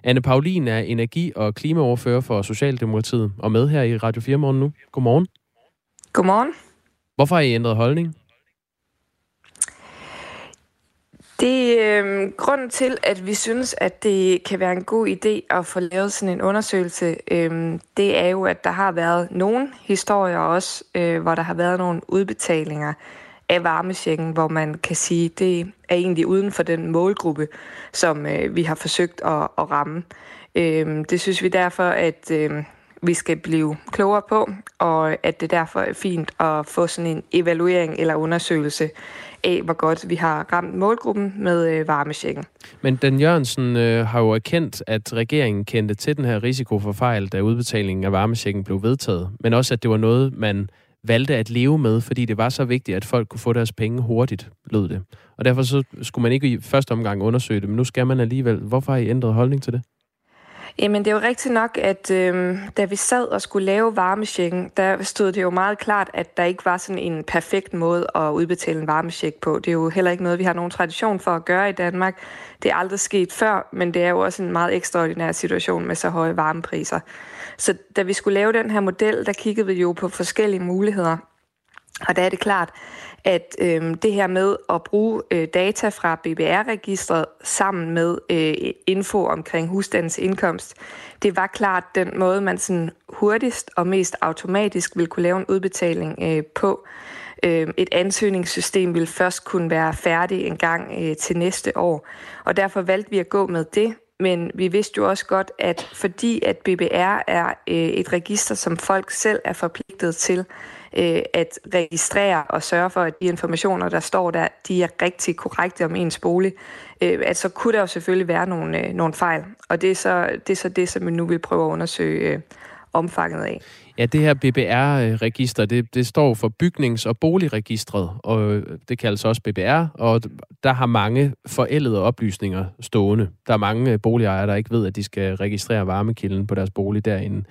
Anne Paulin er energi- og klimaoverfører for Socialdemokratiet og med her i Radio 4 morgen nu. Godmorgen. Godmorgen. Hvorfor har I ændret holdning? Det er øh, grunden til, at vi synes, at det kan være en god idé at få lavet sådan en undersøgelse. Øh, det er jo, at der har været nogle historier også, øh, hvor der har været nogle udbetalinger af varmesjekken, hvor man kan sige, det er egentlig uden for den målgruppe, som øh, vi har forsøgt at, at ramme. Øh, det synes vi derfor, at øh, vi skal blive klogere på, og at det derfor er fint at få sådan en evaluering eller undersøgelse af, hvor godt vi har ramt målgruppen med øh, varmesjekken. Men Dan Jørgensen øh, har jo erkendt, at regeringen kendte til den her risiko for fejl, da udbetalingen af varmesjekken blev vedtaget, men også, at det var noget, man valgte at leve med, fordi det var så vigtigt, at folk kunne få deres penge hurtigt, lød det. Og derfor så skulle man ikke i første omgang undersøge det, men nu skal man alligevel. Hvorfor har I ændret holdning til det? Jamen, det er jo rigtigt nok, at øh, da vi sad og skulle lave varmesjekken, der stod det jo meget klart, at der ikke var sådan en perfekt måde at udbetale en varmesjek på. Det er jo heller ikke noget, vi har nogen tradition for at gøre i Danmark. Det er aldrig sket før, men det er jo også en meget ekstraordinær situation med så høje varmepriser. Så da vi skulle lave den her model, der kiggede vi jo på forskellige muligheder. Og der er det klart, at øh, det her med at bruge øh, data fra BBR-registret sammen med øh, info omkring husstandens indkomst, det var klart den måde, man sådan hurtigst og mest automatisk ville kunne lave en udbetaling øh, på. Øh, et ansøgningssystem ville først kunne være færdig en gang øh, til næste år, og derfor valgte vi at gå med det. Men vi vidste jo også godt, at fordi at BBR er øh, et register, som folk selv er forpligtet til, øh, at registrere og sørge for, at de informationer, der står der, de er rigtig korrekte om ens bolig, øh, at så kunne der jo selvfølgelig være nogle, øh, nogle fejl. Og det er, så, det er så det, som vi nu vil prøve at undersøge øh, omfanget af. Ja, det her BBR-register, det, det står for bygnings- og boligregistret, og det kaldes også BBR, og der har mange forældede oplysninger stående. Der er mange boligejere, der ikke ved, at de skal registrere varmekilden på deres bolig derinde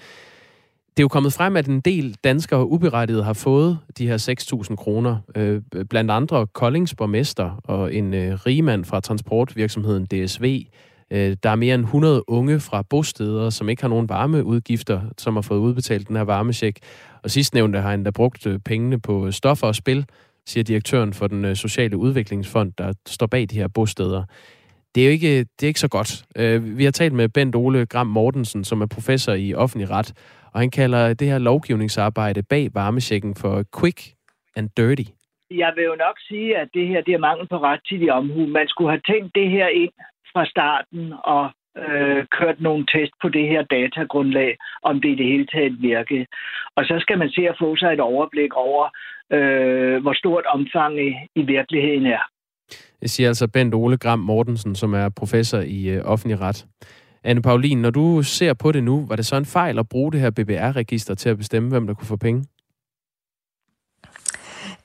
det er jo kommet frem, at en del danskere uberettiget har fået de her 6.000 kroner. Øh, blandt andre Koldings borgmester og en øh, rigmand fra transportvirksomheden DSV. Øh, der er mere end 100 unge fra bosteder, som ikke har nogen varmeudgifter, som har fået udbetalt den her varmesjek. Og sidstnævnte har endda brugt øh, pengene på stoffer og spil, siger direktøren for den øh, sociale udviklingsfond, der står bag de her bosteder det er jo ikke, det er ikke så godt. Øh, vi har talt med Bent Ole Gram Mortensen, som er professor i offentlig ret, og han kalder det her lovgivningsarbejde bag varmesjekken for quick and dirty. Jeg vil jo nok sige, at det her det er mangel på rettidig omhu. Man skulle have tænkt det her ind fra starten og øh, kørt nogle test på det her datagrundlag, om det i det hele taget virker. Og så skal man se at få sig et overblik over, øh, hvor stort omfang i, i virkeligheden er. Det siger altså Bent Ole Gram Mortensen, som er professor i øh, offentlig ret. Anne Paulin, når du ser på det nu, var det så en fejl at bruge det her BBR-register til at bestemme, hvem der kunne få penge?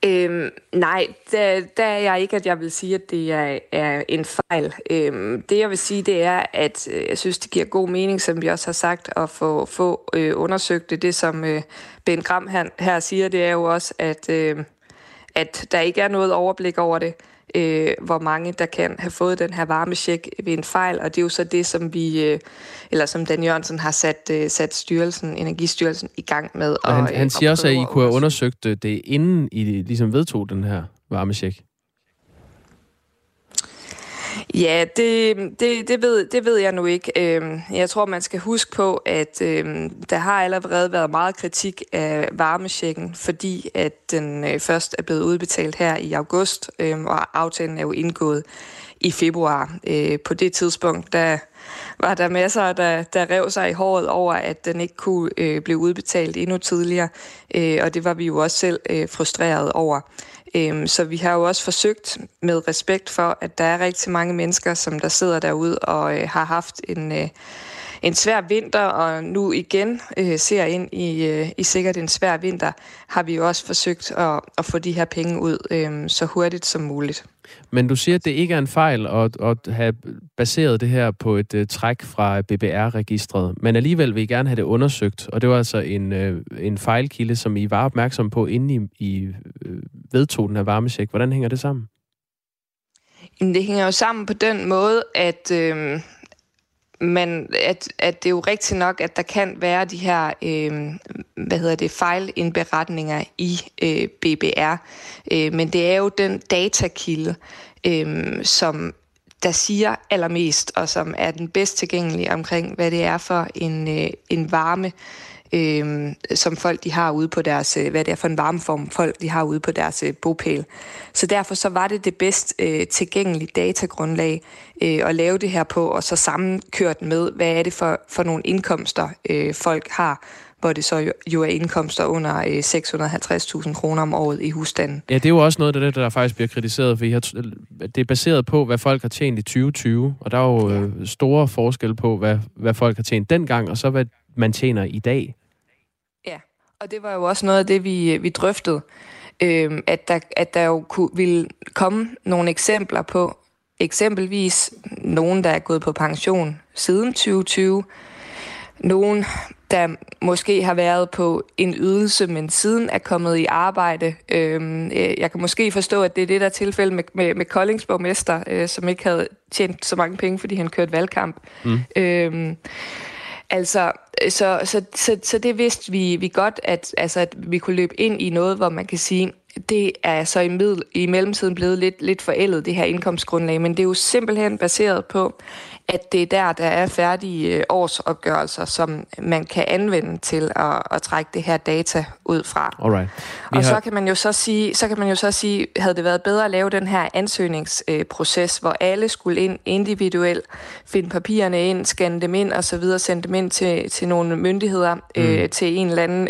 Øhm, nej, der, der er jeg ikke, at jeg vil sige, at det er, er en fejl. Øhm, det jeg vil sige, det er, at øh, jeg synes, det giver god mening, som vi også har sagt, at få, få øh, undersøgt det. Det, som øh, Ben Gram her, her siger, det er jo også, at, øh, at der ikke er noget overblik over det øh, hvor mange der kan have fået den her varmesjek ved en fejl, og det er jo så det, som vi, øh, eller som Dan Jørgensen har sat, øh, sat styrelsen, Energistyrelsen i gang med. Og, han, han siger også, at I kunne have undersøgt det, inden I ligesom vedtog den her varmesjek. Ja, det, det, det, ved, det ved jeg nu ikke. Øhm, jeg tror, man skal huske på, at øhm, der har allerede været meget kritik af varmesjekken, fordi at den øh, først er blevet udbetalt her i august, øhm, og aftalen er jo indgået i februar. Øh, på det tidspunkt, der var der masser, der, der rev sig i håret over, at den ikke kunne øh, blive udbetalt endnu tidligere, øh, og det var vi jo også selv øh, frustreret over. Øhm, så vi har jo også forsøgt med respekt for, at der er rigtig mange mennesker, som der sidder derude og øh, har haft en, øh, en svær vinter, og nu igen øh, ser ind i, øh, i sikkert en svær vinter, har vi jo også forsøgt at, at få de her penge ud øh, så hurtigt som muligt. Men du siger, at det ikke er en fejl at, at have baseret det her på et uh, træk fra BBR-registret, men alligevel vil I gerne have det undersøgt, og det var altså en, uh, en fejlkilde, som I var opmærksom på, inden I, I øh, uh, vedtog den her varmesjek. Hvordan hænger det sammen? Det hænger jo sammen på den måde, at, øh, men at, at det er jo rigtigt nok, at der kan være de her øh, hvad hedder det, fejlindberetninger i øh, BBR, øh, men det er jo den datakilde, øh, som der siger allermest, og som er den bedst tilgængelige omkring, hvad det er for en, øh, en varme, øh, som folk de har ude på deres, øh, hvad det er for en varmeform folk de har ude på deres øh, bopæl. Så derfor så var det det bedst øh, tilgængelige datagrundlag øh, at lave det her på, og så sammenkørt med, hvad er det for, for nogle indkomster øh, folk har, hvor det så jo, er indkomster under øh, 650.000 kroner om året i husstanden. Ja, det er jo også noget af det, der faktisk bliver kritiseret, for I har, det er baseret på, hvad folk har tjent i 2020, og der er jo øh, store forskelle på, hvad, hvad folk har tjent dengang, og så hvad man tjener i dag. Ja, og det var jo også noget af det, vi, vi drøftede, øh, at, der, at der jo kunne, ville komme nogle eksempler på, eksempelvis nogen, der er gået på pension siden 2020, nogen, der måske har været på en ydelse, men siden er kommet i arbejde. Øhm, øh, jeg kan måske forstå, at det er det, der er tilfælde med, med, med Koldings borgmester, øh, som ikke havde tjent så mange penge, fordi han kørte valgkamp. Mm. Øhm, Altså, så, så, så, så det vidste vi, vi godt, at, altså, at vi kunne løbe ind i noget, hvor man kan sige, det er så i, middel, i mellemtiden blevet lidt, lidt forældet, det her indkomstgrundlag, men det er jo simpelthen baseret på, at det er der, der er færdige øh, årsopgørelser, som man kan anvende til at, at trække det her data ud fra. Alright. Vi og har... så kan man jo så sige, så kan man jo så sige, havde det været bedre at lave den her ansøgningsproces, hvor alle skulle ind individuelt, finde papirerne ind, scanne dem ind og så videre, sende dem ind til, til nogle myndigheder, mm. øh, til en eller anden,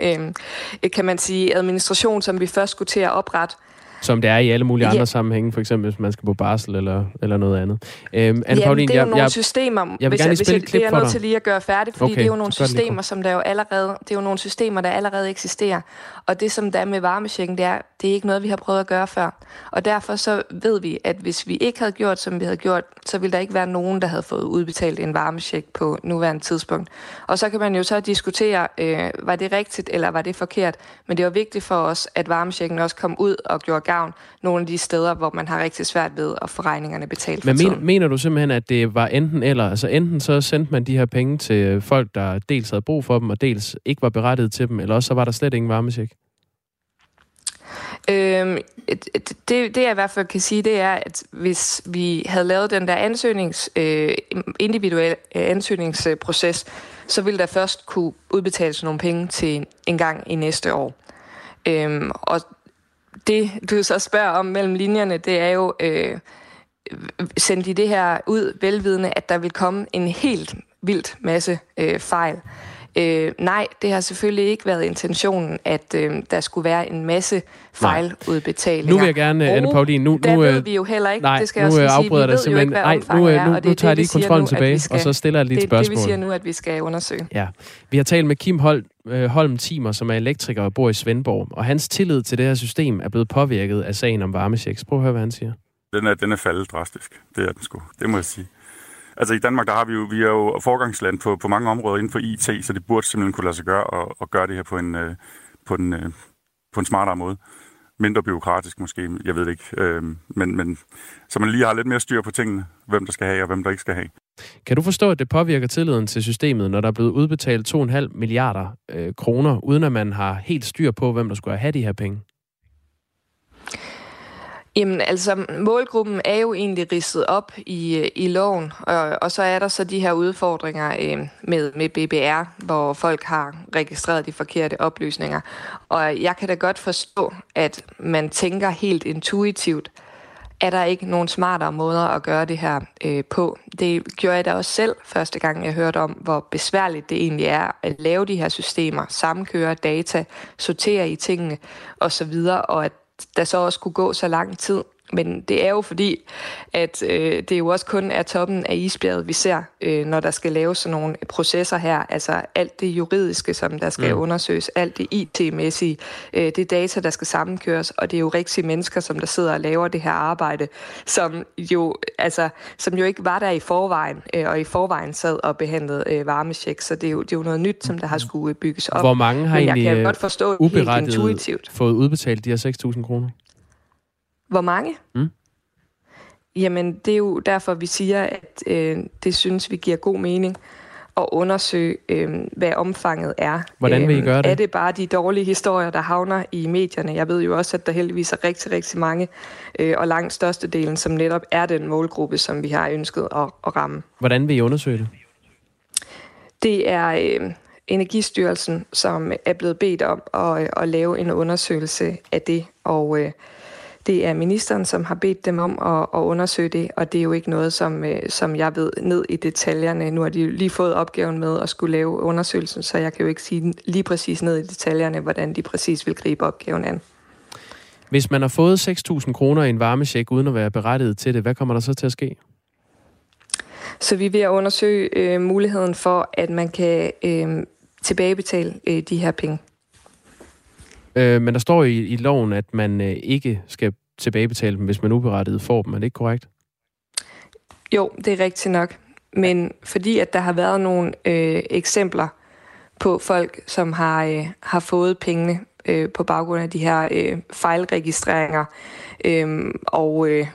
øh, kan man sige, administration, som vi først skulle til at oprette. Som det er i alle mulige ja. andre sammenhænge, for eksempel hvis man skal på barsel eller, eller noget andet. Øhm, Anne Pauline, det er jo jeg, nogle jeg, systemer, jeg vil gerne hvis, hvis jeg, det er jeg nødt til lige at gøre færdigt, fordi okay, det er jo nogle systemer, som der jo allerede, det er jo nogle systemer, der allerede eksisterer. Og det, som der er med varmesjekken, det er, det er ikke noget, vi har prøvet at gøre før. Og derfor så ved vi, at hvis vi ikke havde gjort, som vi havde gjort, så ville der ikke være nogen, der havde fået udbetalt en varmesjek på nuværende tidspunkt. Og så kan man jo så diskutere, øh, var det rigtigt, eller var det forkert? Men det var vigtigt for os, at varmesjekken også kom ud og gjorde gavn nogle af de steder, hvor man har rigtig svært ved at få regningerne betalt Men men, mener du simpelthen, at det var enten eller? Altså enten så sendte man de her penge til folk, der dels havde brug for dem, og dels ikke var berettiget til dem, eller også så var der slet ingen varmesjek? Øhm, det, det jeg i hvert fald kan sige, det er, at hvis vi havde lavet den der ansøgnings, øh, individuelle ansøgningsproces, så ville der først kunne udbetales nogle penge til en gang i næste år. Øhm, og det, du så spørger om mellem linjerne, det er jo, øh, sendte de det her ud velvidende, at der vil komme en helt vildt masse øh, fejl. Øh, nej, det har selvfølgelig ikke været intentionen, at øh, der skulle være en masse fejludbetalinger. Nu vil jeg gerne, Anne Pauline, nu... nu ved vi jo heller ikke, nej, det skal jeg også sige. Vi ved jo ikke, hvad nej, nu, er, nu, nu tager jeg lige kontrollen tilbage, skal, og så stiller jeg lige et spørgsmål. Det er det, vi siger nu, at vi skal undersøge. Ja. Vi har talt med Kim Holm, øh, Holm Timer, som er elektriker og bor i Svendborg, og hans tillid til det her system er blevet påvirket af sagen om varmechecks. Prøv at høre, hvad han siger. Den er, den er faldet drastisk. Det er den sgu. Det må jeg sige. Altså i Danmark, der har vi jo, vi er jo forgangsland på, på mange områder inden for IT, så det burde simpelthen kunne lade sig gøre at, at gøre det her på en, øh, på en, øh, på en smartere måde. Mindre byråkratisk måske, jeg ved det ikke. Øh, men, men, så man lige har lidt mere styr på tingene, hvem der skal have og hvem der ikke skal have. Kan du forstå, at det påvirker tilliden til systemet, når der er blevet udbetalt 2,5 milliarder øh, kroner, uden at man har helt styr på, hvem der skulle have de her penge? Jamen altså, målgruppen er jo egentlig ridset op i, i loven, og, og så er der så de her udfordringer øh, med, med BBR, hvor folk har registreret de forkerte oplysninger. Og jeg kan da godt forstå, at man tænker helt intuitivt, er der ikke nogen smartere måder at gøre det her øh, på. Det gjorde jeg da også selv første gang, jeg hørte om, hvor besværligt det egentlig er at lave de her systemer, sammenkøre data, sortere i tingene osv., og at der så også kunne gå så lang tid, men det er jo fordi, at øh, det jo også kun er toppen af isbjerget, vi ser, øh, når der skal laves sådan nogle processer her. Altså alt det juridiske, som der skal mm. undersøges, alt det IT-mæssige, øh, det data, der skal sammenkøres, og det er jo rigtige mennesker, som der sidder og laver det her arbejde, som jo, altså, som jo ikke var der i forvejen, øh, og i forvejen sad og behandlede øh, varmesjek, så det er, jo, det er jo noget nyt, som der har skulle bygges op. Hvor mange har Men jeg egentlig kan øh, godt forstå helt intuitivt. fået udbetalt de her 6.000 kroner? Hvor mange? Mm. Jamen, det er jo derfor, vi siger, at øh, det synes vi giver god mening at undersøge, øh, hvad omfanget er. Hvordan vil I Øh, gøre det? Er det bare de dårlige historier, der havner i medierne? Jeg ved jo også, at der heldigvis er rigtig, rigtig mange, øh, og langt størstedelen, som netop er den målgruppe, som vi har ønsket at, at ramme. Hvordan vil I undersøge det? Det er øh, Energistyrelsen, som er blevet bedt om at, at lave en undersøgelse af det, og øh, det er ministeren, som har bedt dem om at, at undersøge det, og det er jo ikke noget, som, øh, som jeg ved ned i detaljerne. Nu har de jo lige fået opgaven med at skulle lave undersøgelsen, så jeg kan jo ikke sige lige præcis ned i detaljerne, hvordan de præcis vil gribe opgaven an. Hvis man har fået 6.000 kroner i en varmesjek uden at være berettiget til det, hvad kommer der så til at ske? Så vi er ved at undersøge øh, muligheden for, at man kan øh, tilbagebetale øh, de her penge. Øh, men der står i, i loven, at man øh, ikke skal tilbagebetale dem, hvis man uberettiget får dem. Er det ikke korrekt? Jo, det er rigtigt nok. Men fordi at der har været nogle øh, eksempler på folk, som har, øh, har fået pengene øh, på baggrund af de her øh, fejlregistreringer, øh, og øh,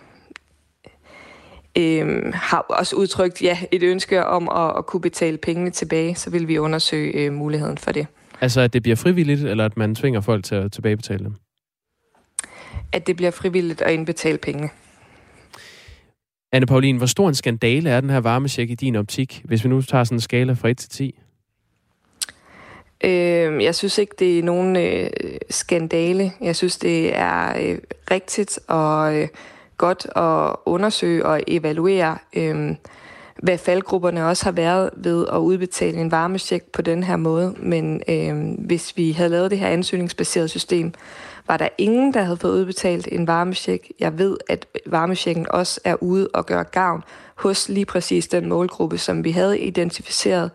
øh, har også udtrykt ja, et ønske om at, at kunne betale pengene tilbage, så vil vi undersøge øh, muligheden for det. Altså, at det bliver frivilligt, eller at man tvinger folk til at tilbagebetale dem? At det bliver frivilligt at indbetale penge. Anne Pauline, hvor stor en skandale er den her varmesjek i din optik, hvis vi nu tager sådan en skala fra 1 til 10? Øh, jeg synes ikke, det er nogen øh, skandale. Jeg synes, det er øh, rigtigt og øh, godt at undersøge og evaluere, øh, hvad faldgrupperne også har været ved at udbetale en varmesjek på den her måde. Men øh, hvis vi havde lavet det her ansøgningsbaserede system, var der ingen, der havde fået udbetalt en varmesjek. Jeg ved, at varmesjekken også er ude og gøre gavn hos lige præcis den målgruppe, som vi havde identificeret.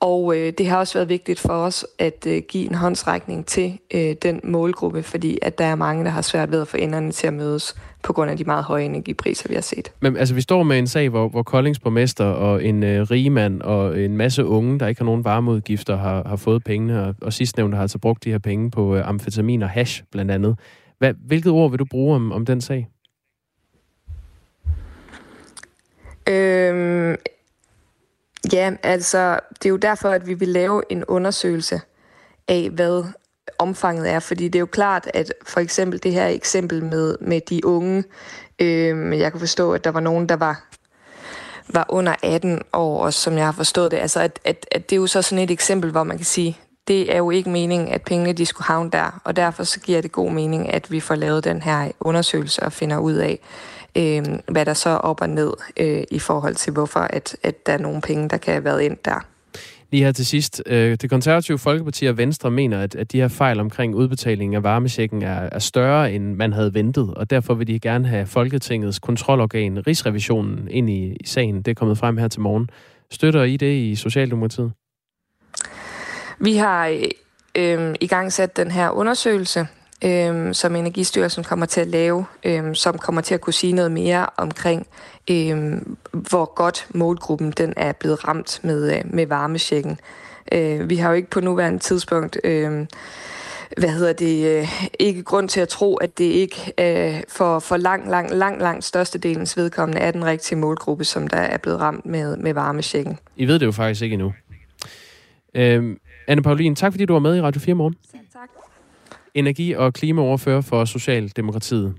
Og øh, det har også været vigtigt for os at øh, give en håndsrækning til øh, den målgruppe, fordi at der er mange, der har svært ved at få enderne til at mødes på grund af de meget høje energipriser, vi har set. Men altså, vi står med en sag, hvor, hvor Koldings borgmester og en øh, rigmand og en masse unge, der ikke har nogen varmeudgifter, har, har fået pengene, og, og sidstnævnte har altså brugt de her penge på øh, amfetamin og hash, blandt andet. Hvad, hvilket ord vil du bruge om, om den sag? Øhm, ja, altså, det er jo derfor, at vi vil lave en undersøgelse af, hvad omfanget er. Fordi det er jo klart, at for eksempel det her eksempel med, med de unge, øh, jeg kan forstå, at der var nogen, der var var under 18 år, og som jeg har forstået det. Altså, at, at, at det er jo så sådan et eksempel, hvor man kan sige, det er jo ikke meningen, at pengene de skulle havne der, og derfor så giver det god mening, at vi får lavet den her undersøgelse og finder ud af, øh, hvad der så er op og ned øh, i forhold til, hvorfor at, at der er nogle penge, der kan have været ind der. Lige her til sidst. Øh, det konservative Folkeparti og Venstre mener, at, at de her fejl omkring udbetalingen af varmesjekken er, er større, end man havde ventet, og derfor vil de gerne have Folketingets kontrolorgan, Rigsrevisionen, ind i, i sagen. Det er kommet frem her til morgen. Støtter I det i Socialdemokratiet? Vi har øh, øh i gang sat den her undersøgelse, øh, som Energistyrelsen kommer til at lave, øh, som kommer til at kunne sige noget mere omkring, øh, hvor godt målgruppen den er blevet ramt med, øh, med varmesjekken. Øh, vi har jo ikke på nuværende tidspunkt... Øh, hvad hedder det, øh, ikke grund til at tro, at det ikke øh, for, for lang, lang, lang, lang størstedelens vedkommende er den rigtige målgruppe, som der er blevet ramt med, med varmesjekken. I ved det jo faktisk ikke endnu. Øh, Anne Pauline, tak fordi du var med i Radio 4 morgen. tak. Energi- og klimaoverfører for Socialdemokratiet.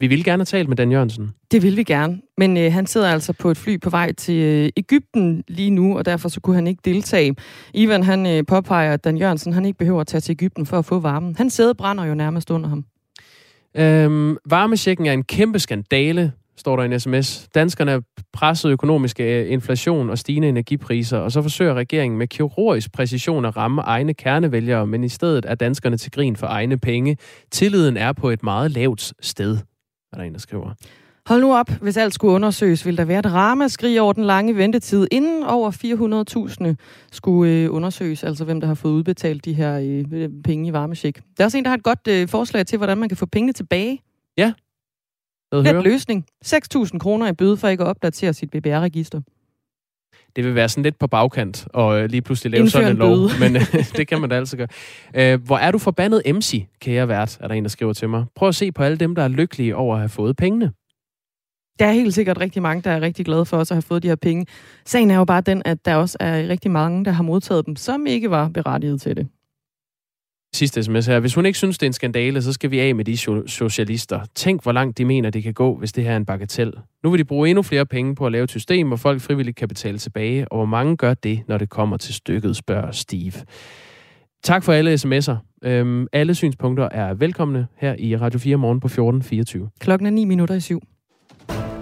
Vi vil gerne have talt med Dan Jørgensen. Det vil vi gerne, men øh, han sidder altså på et fly på vej til øh, Ægypten lige nu, og derfor så kunne han ikke deltage. Ivan han øh, påpeger, at Dan Jørgensen han ikke behøver at tage til Ægypten for at få varmen. Han sæde brænder jo nærmest under ham. Øhm, varmesjekken er en kæmpe skandale, står der en sms. Danskerne er presset økonomisk af inflation og stigende energipriser, og så forsøger regeringen med kirurgisk præcision at ramme egne kernevælgere, men i stedet er danskerne til grin for egne penge. Tilliden er på et meget lavt sted, er der en, der skriver. Hold nu op, hvis alt skulle undersøges, vil der være et ramaskrig over den lange ventetid, inden over 400.000 skulle øh, undersøges, altså hvem der har fået udbetalt de her øh, penge i varmesjek. Der er også en, der har et godt øh, forslag til, hvordan man kan få pengene tilbage. Ja. Let løsning. 6.000 kroner i bøde for ikke at opdatere sit BBR-register. Det vil være sådan lidt på bagkant, og øh, lige pludselig lave Indfør sådan en en lov. Men øh, det kan man da altså gøre. Øh, hvor er du forbandet MC, kære vært, er der en, der skriver til mig. Prøv at se på alle dem, der er lykkelige over at have fået pengene. Der er helt sikkert rigtig mange, der er rigtig glade for også at have fået de her penge. Sagen er jo bare den, at der også er rigtig mange, der har modtaget dem, som ikke var berettiget til det. Sidste sms her. Hvis hun ikke synes, det er en skandale, så skal vi af med de so- socialister. Tænk, hvor langt de mener, det kan gå, hvis det her er en bagatell. Nu vil de bruge endnu flere penge på at lave et system, hvor folk frivilligt kan betale tilbage. Og hvor mange gør det, når det kommer til stykket, spørger Steve. Tak for alle sms'er. Øhm, alle synspunkter er velkomne her i Radio 4 morgen på 14.24. Klokken er 9 minutter i syv.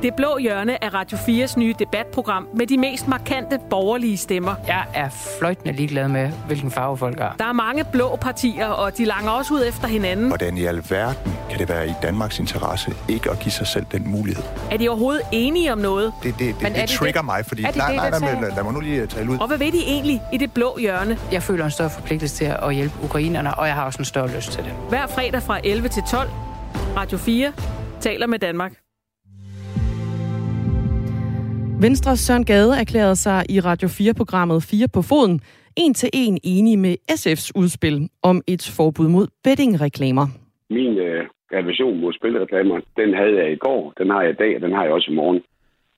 Det blå hjørne er Radio 4's nye debatprogram med de mest markante borgerlige stemmer. Jeg er fløjtende ligeglad med, hvilken farve folk har. Der er mange blå partier, og de langer også ud efter hinanden. Hvordan i alverden kan det være i Danmarks interesse ikke at give sig selv den mulighed? Er de overhovedet enige om noget? Det, det, det, Men er det de trigger det? mig, fordi... Er de nej, det, nej, der nej, lad, lad mig nu lige tale ud. Og hvad ved de egentlig i det blå hjørne? Jeg føler en større forpligtelse til at hjælpe ukrainerne, og jeg har også en større lyst til det. Hver fredag fra 11 til 12. Radio 4 taler med Danmark. Mm. Venstres Søren Gade erklærede sig i Radio 4-programmet 4 på foden en til en enig med SF's udspil om et forbud mod bettingreklamer. Min øh, revision mod spilreklamer, den havde jeg i går, den har jeg i dag, og den har jeg også i morgen.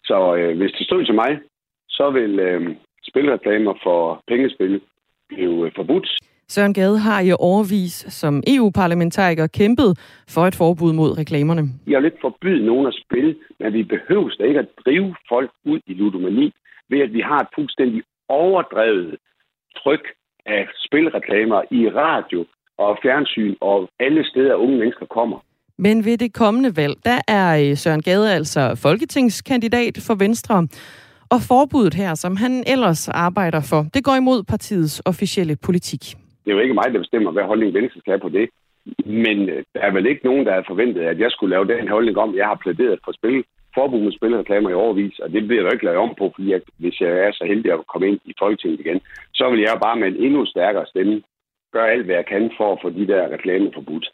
Så øh, hvis det stod til mig, så vil øh, spilreklamer for pengespil blive øh, forbudt. Søren Gade har i overvis som EU-parlamentariker kæmpet for et forbud mod reklamerne. Jeg vil ikke forbyde nogen at spille, men vi behøver da ikke at drive folk ud i ludomani, ved at vi har et fuldstændig overdrevet tryk af spilreklamer i radio og fjernsyn og alle steder, unge mennesker kommer. Men ved det kommende valg, der er øh, Søren Gade altså folketingskandidat for Venstre. Og forbuddet her, som han ellers arbejder for, det går imod partiets officielle politik. Det er jo ikke mig, der bestemmer, hvad holdning Venstre skal have på det. Men øh, der er vel ikke nogen, der har forventet, at jeg skulle lave den holdning om, jeg har plæderet for spil, forbud mod spilreklamer i overvis, og det bliver der ikke lavet om på, fordi at, hvis jeg er så heldig at komme ind i Folketinget igen, så vil jeg bare med en endnu stærkere stemme gøre alt, hvad jeg kan for at få de der reklamer forbudt.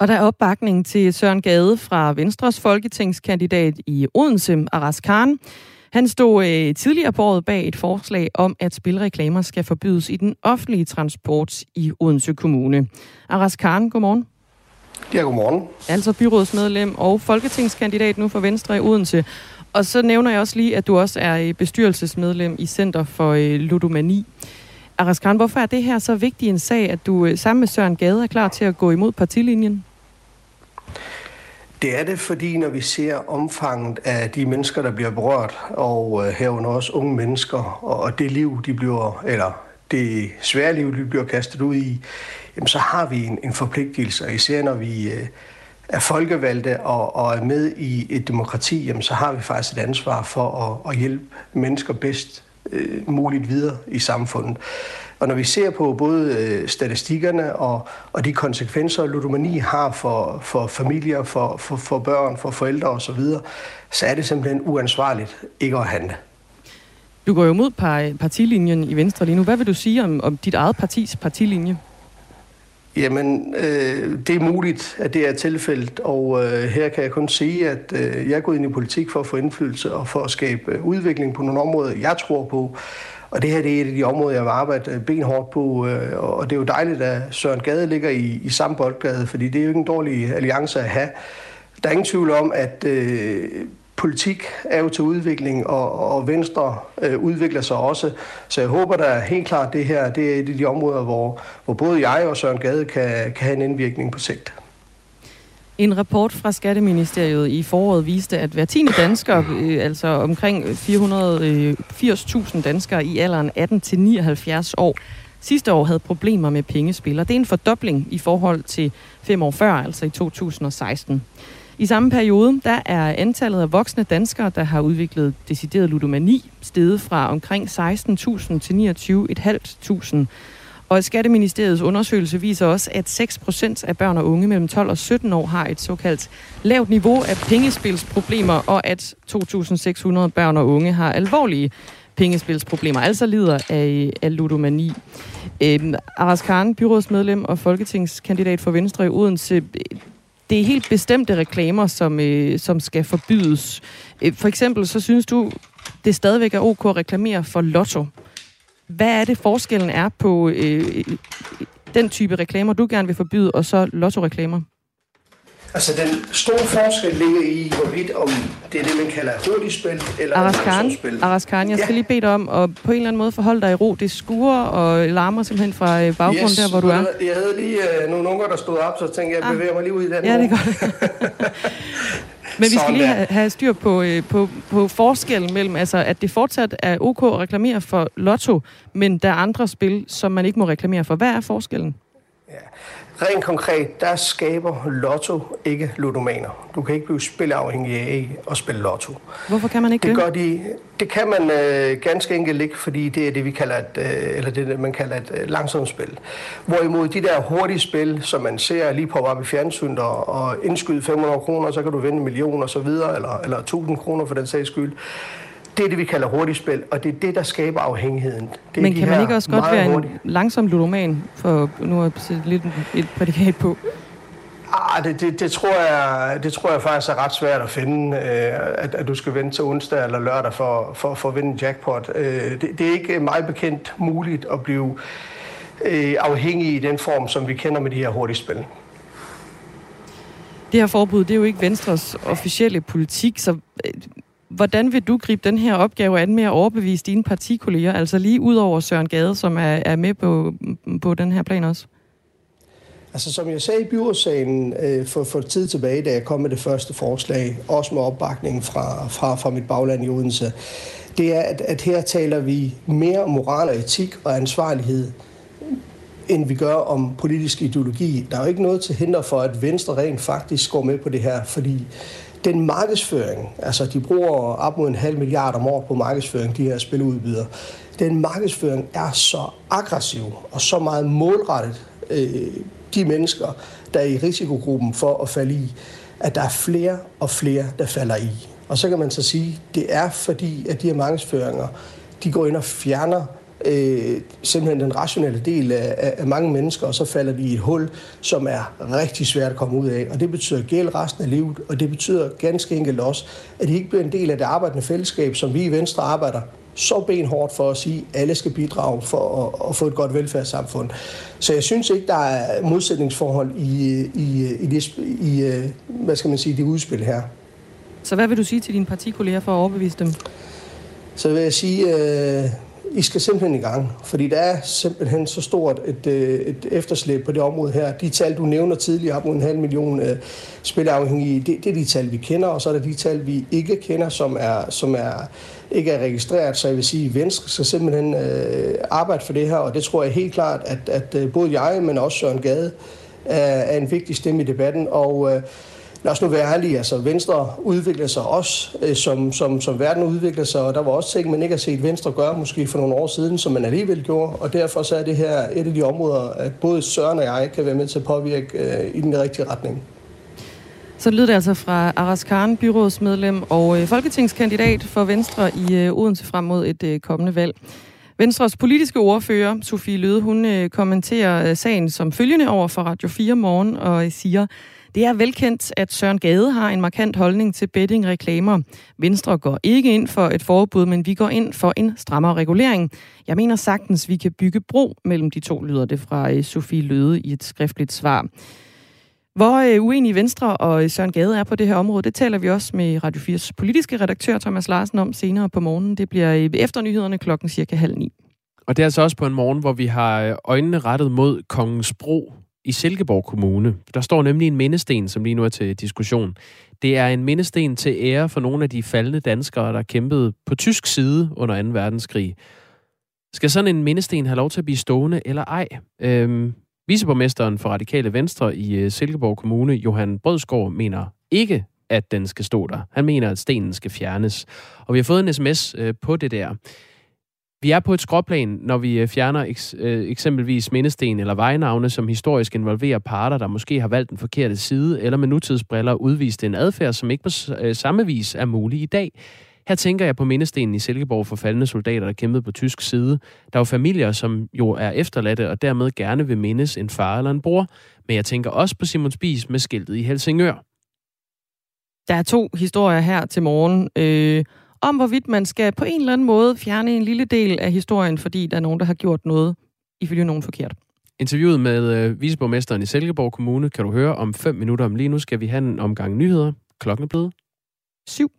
Og der er opbakning til Søren Gade fra Venstres folketingskandidat i Odense, Aras Khan. Han stod øh, tidligere på året bag et forslag om, at spilreklamer skal forbydes i den offentlige transport i Odense Kommune. Aras Khan, godmorgen. Ja, godmorgen. Altså byrådsmedlem og folketingskandidat nu for Venstre i Odense. Og så nævner jeg også lige, at du også er øh, bestyrelsesmedlem i Center for øh, Ludomani. Aras Khan, hvorfor er det her så vigtig en sag, at du øh, sammen med Søren Gade er klar til at gå imod partilinjen? Det er det, fordi når vi ser omfanget af de mennesker, der bliver berørt, og øh, herunder også unge mennesker, og, og det liv, de bliver, eller det svære liv, de bliver kastet ud i, jamen, så har vi en, en forpligtelse, og især når vi øh, er folkevalgte og, og er med i et demokrati, jamen, så har vi faktisk et ansvar for at, at hjælpe mennesker bedst øh, muligt videre i samfundet. Og når vi ser på både øh, statistikkerne og, og de konsekvenser, ludomani har for, for familier, for, for, for børn, for forældre osv., så, så er det simpelthen uansvarligt ikke at handle. Du går jo mod par, partilinjen i Venstre lige nu. Hvad vil du sige om, om dit eget partis partilinje? Jamen, øh, det er muligt, at det er tilfældet, og øh, her kan jeg kun sige, at øh, jeg er gået ind i politik for at få indflydelse og for at skabe øh, udvikling på nogle områder, jeg tror på. Og det her det er et af de områder, jeg vil arbejde benhårdt på, øh, og det er jo dejligt, at Søren Gade ligger i, i samme boldgade, fordi det er jo ikke en dårlig alliance at have. Der er ingen tvivl om, at øh, politik er jo til udvikling, og, og Venstre øh, udvikler sig også. Så jeg håber da helt klart, at det her det er et af de områder, hvor, hvor både jeg og Søren Gade kan, kan have en indvirkning på sigt. En rapport fra Skatteministeriet i foråret viste, at hver tiende dansker, øh, altså omkring 480.000 øh, danskere i alderen 18-79 år, sidste år havde problemer med pengespil. Og det er en fordobling i forhold til fem år før, altså i 2016. I samme periode, der er antallet af voksne danskere, der har udviklet decideret ludomani, steget fra omkring 16.000 til 29.500. Og Skatteministeriets undersøgelse viser også, at 6% af børn og unge mellem 12 og 17 år har et såkaldt lavt niveau af pengespilsproblemer, og at 2.600 børn og unge har alvorlige pengespilsproblemer, altså lider af, af ludomani. Øhm, Aras Khan, byrådsmedlem og folketingskandidat for Venstre i Odense, det er helt bestemte reklamer, som, øh, som skal forbydes. Øh, for eksempel så synes du, det stadigvæk er ok at reklamere for lotto. Hvad er det forskellen er på øh, øh, den type reklamer, du gerne vil forbyde, og så lotto-reklamer? Altså den store forskel ligger i, hvorvidt om det er det, man kalder hurtigspil eller Araskan, Araskan, jeg skal ja. lige bede dig om at på en eller anden måde forholde dig i ro. Det skuer og larmer simpelthen fra øh, baggrunden yes, der, hvor du er. Jeg havde lige uh, nogle unger, der stod op, så tænkte jeg, jeg ah. bevæger mig lige ud i den Ja, det er godt. Men vi skal lige have, have styr på, øh, på, på forskellen mellem, altså, at det fortsat er ok at reklamere for lotto, men der er andre spil, som man ikke må reklamere for. Hvad er forskellen? Rent konkret, der skaber lotto ikke ludomaner. Du kan ikke blive spilafhængig af at spille lotto. Hvorfor kan man ikke det? Det, gør de, det kan man øh, ganske enkelt ikke, fordi det er det, vi kalder et, øh, eller det, man kalder et øh, langsomt spil. Hvorimod de der hurtige spil, som man ser lige på op i fjernsynet og, og indskyde 500 kroner, så kan du vinde en million og så videre, eller, eller 1000 kroner for den sags skyld det er det, vi kalder hurtigspil, og det er det, der skaber afhængigheden. Det Men kan man ikke også godt være en langsom ludoman, for nu at sætte lidt et prædikat på? Ah, det, det, det, tror jeg, det tror jeg faktisk er ret svært at finde, øh, at, at du skal vente til onsdag eller lørdag for, for, for at vinde en jackpot. Øh, det, det er ikke meget bekendt muligt at blive øh, afhængig i den form, som vi kender med de her hurtige spil. Det her forbud, det er jo ikke Venstres officielle politik, så Hvordan vil du gribe den her opgave an med at overbevise dine partikolleger, altså lige ud over Søren Gade, som er, er med på, på den her plan også? Altså som jeg sagde i byrådssagen øh, for, for tid tilbage, da jeg kom med det første forslag, også med opbakning fra, fra, fra mit bagland i Odense, det er, at, at her taler vi mere om moral og etik og ansvarlighed, end vi gør om politisk ideologi. Der er jo ikke noget til hinder for, at Venstre rent faktisk går med på det her, fordi den markedsføring, altså de bruger op mod en halv milliard om året på markedsføring, de her spiludbydere, den markedsføring er så aggressiv og så meget målrettet øh, de mennesker, der er i risikogruppen for at falde i, at der er flere og flere, der falder i. Og så kan man så sige, det er fordi, at de her markedsføringer, de går ind og fjerner øh, simpelthen den rationelle del af, af mange mennesker, og så falder de i et hul, som er rigtig svært at komme ud af. Og det betyder gæld resten af livet, og det betyder ganske enkelt også, at de ikke bliver en del af det arbejdende fællesskab, som vi i Venstre arbejder så benhårdt for at sige, at alle skal bidrage for at, at få et godt velfærdssamfund. Så jeg synes ikke, der er modsætningsforhold i, i, i, det, i hvad skal man sige, det udspil her. Så hvad vil du sige til dine partikolleger for at overbevise dem? Så vil jeg sige, øh, i skal simpelthen i gang, fordi der er simpelthen så stort et, øh, et efterslæb på det område her. De tal, du nævner tidligere, op mod en halv million øh, spilafhængige, det, det er de tal, vi kender, og så er der de tal, vi ikke kender, som er, som er ikke er registreret. Så jeg vil sige, at Venstre skal simpelthen øh, arbejde for det her, og det tror jeg helt klart, at, at øh, både jeg, men også Søren Gade, er, er en vigtig stemme i debatten, og øh, lad os nu være ærlige, altså Venstre udvikler sig også, øh, som, som, som verden udvikler sig, og der var også ting, man ikke har set Venstre gøre måske for nogle år siden, som man alligevel gjorde, og derfor så er det her et af de områder, at både Søren og jeg kan være med til at påvirke øh, i den rigtige retning. Så lyder det altså fra Aras Khan, byrådsmedlem og øh, folketingskandidat for Venstre i øh, Odense frem mod et øh, kommende valg. Venstres politiske ordfører, Sofie Løde, hun øh, kommenterer øh, sagen som følgende over for Radio 4 morgen og øh, siger, det er velkendt, at Søren Gade har en markant holdning til bettingreklamer. Venstre går ikke ind for et forbud, men vi går ind for en strammere regulering. Jeg mener sagtens, vi kan bygge bro mellem de to, lyder det fra øh, Sofie Løde i et skriftligt svar. Hvor øh, uenige Venstre og øh, Søren Gade er på det her område, det taler vi også med Radio 4's politiske redaktør Thomas Larsen om senere på morgenen. Det bliver efter nyhederne klokken cirka halv ni. Og det er altså også på en morgen, hvor vi har øjnene rettet mod Kongens Bro i Silkeborg Kommune. Der står nemlig en mindesten, som lige nu er til diskussion. Det er en mindesten til ære for nogle af de faldende danskere, der kæmpede på tysk side under 2. verdenskrig. Skal sådan en mindesten have lov til at blive stående eller ej? Øhm, viceborgmesteren for Radikale Venstre i øh, Silkeborg Kommune, Johan Brødsgaard, mener ikke, at den skal stå der. Han mener, at stenen skal fjernes. Og vi har fået en sms øh, på det der. Vi er på et skråplan, når vi øh, fjerner eks, øh, eksempelvis mindesten eller vejnavne, som historisk involverer parter, der måske har valgt den forkerte side, eller med nutidsbriller udvist en adfærd, som ikke på øh, samme vis er mulig i dag. Her tænker jeg på mindestenen i Silkeborg for faldende soldater, der kæmpede på tysk side. Der er jo familier, som jo er efterladte og dermed gerne vil mindes en far eller en bror. Men jeg tænker også på Simon Spies med skiltet i Helsingør. Der er to historier her til morgen. Øh, om hvorvidt man skal på en eller anden måde fjerne en lille del af historien, fordi der er nogen, der har gjort noget ifølge nogen forkert. Interviewet med øh, viceborgmesteren i Silkeborg Kommune kan du høre om 5 minutter. Om lige nu skal vi have en omgang nyheder. Klokken er blevet 7.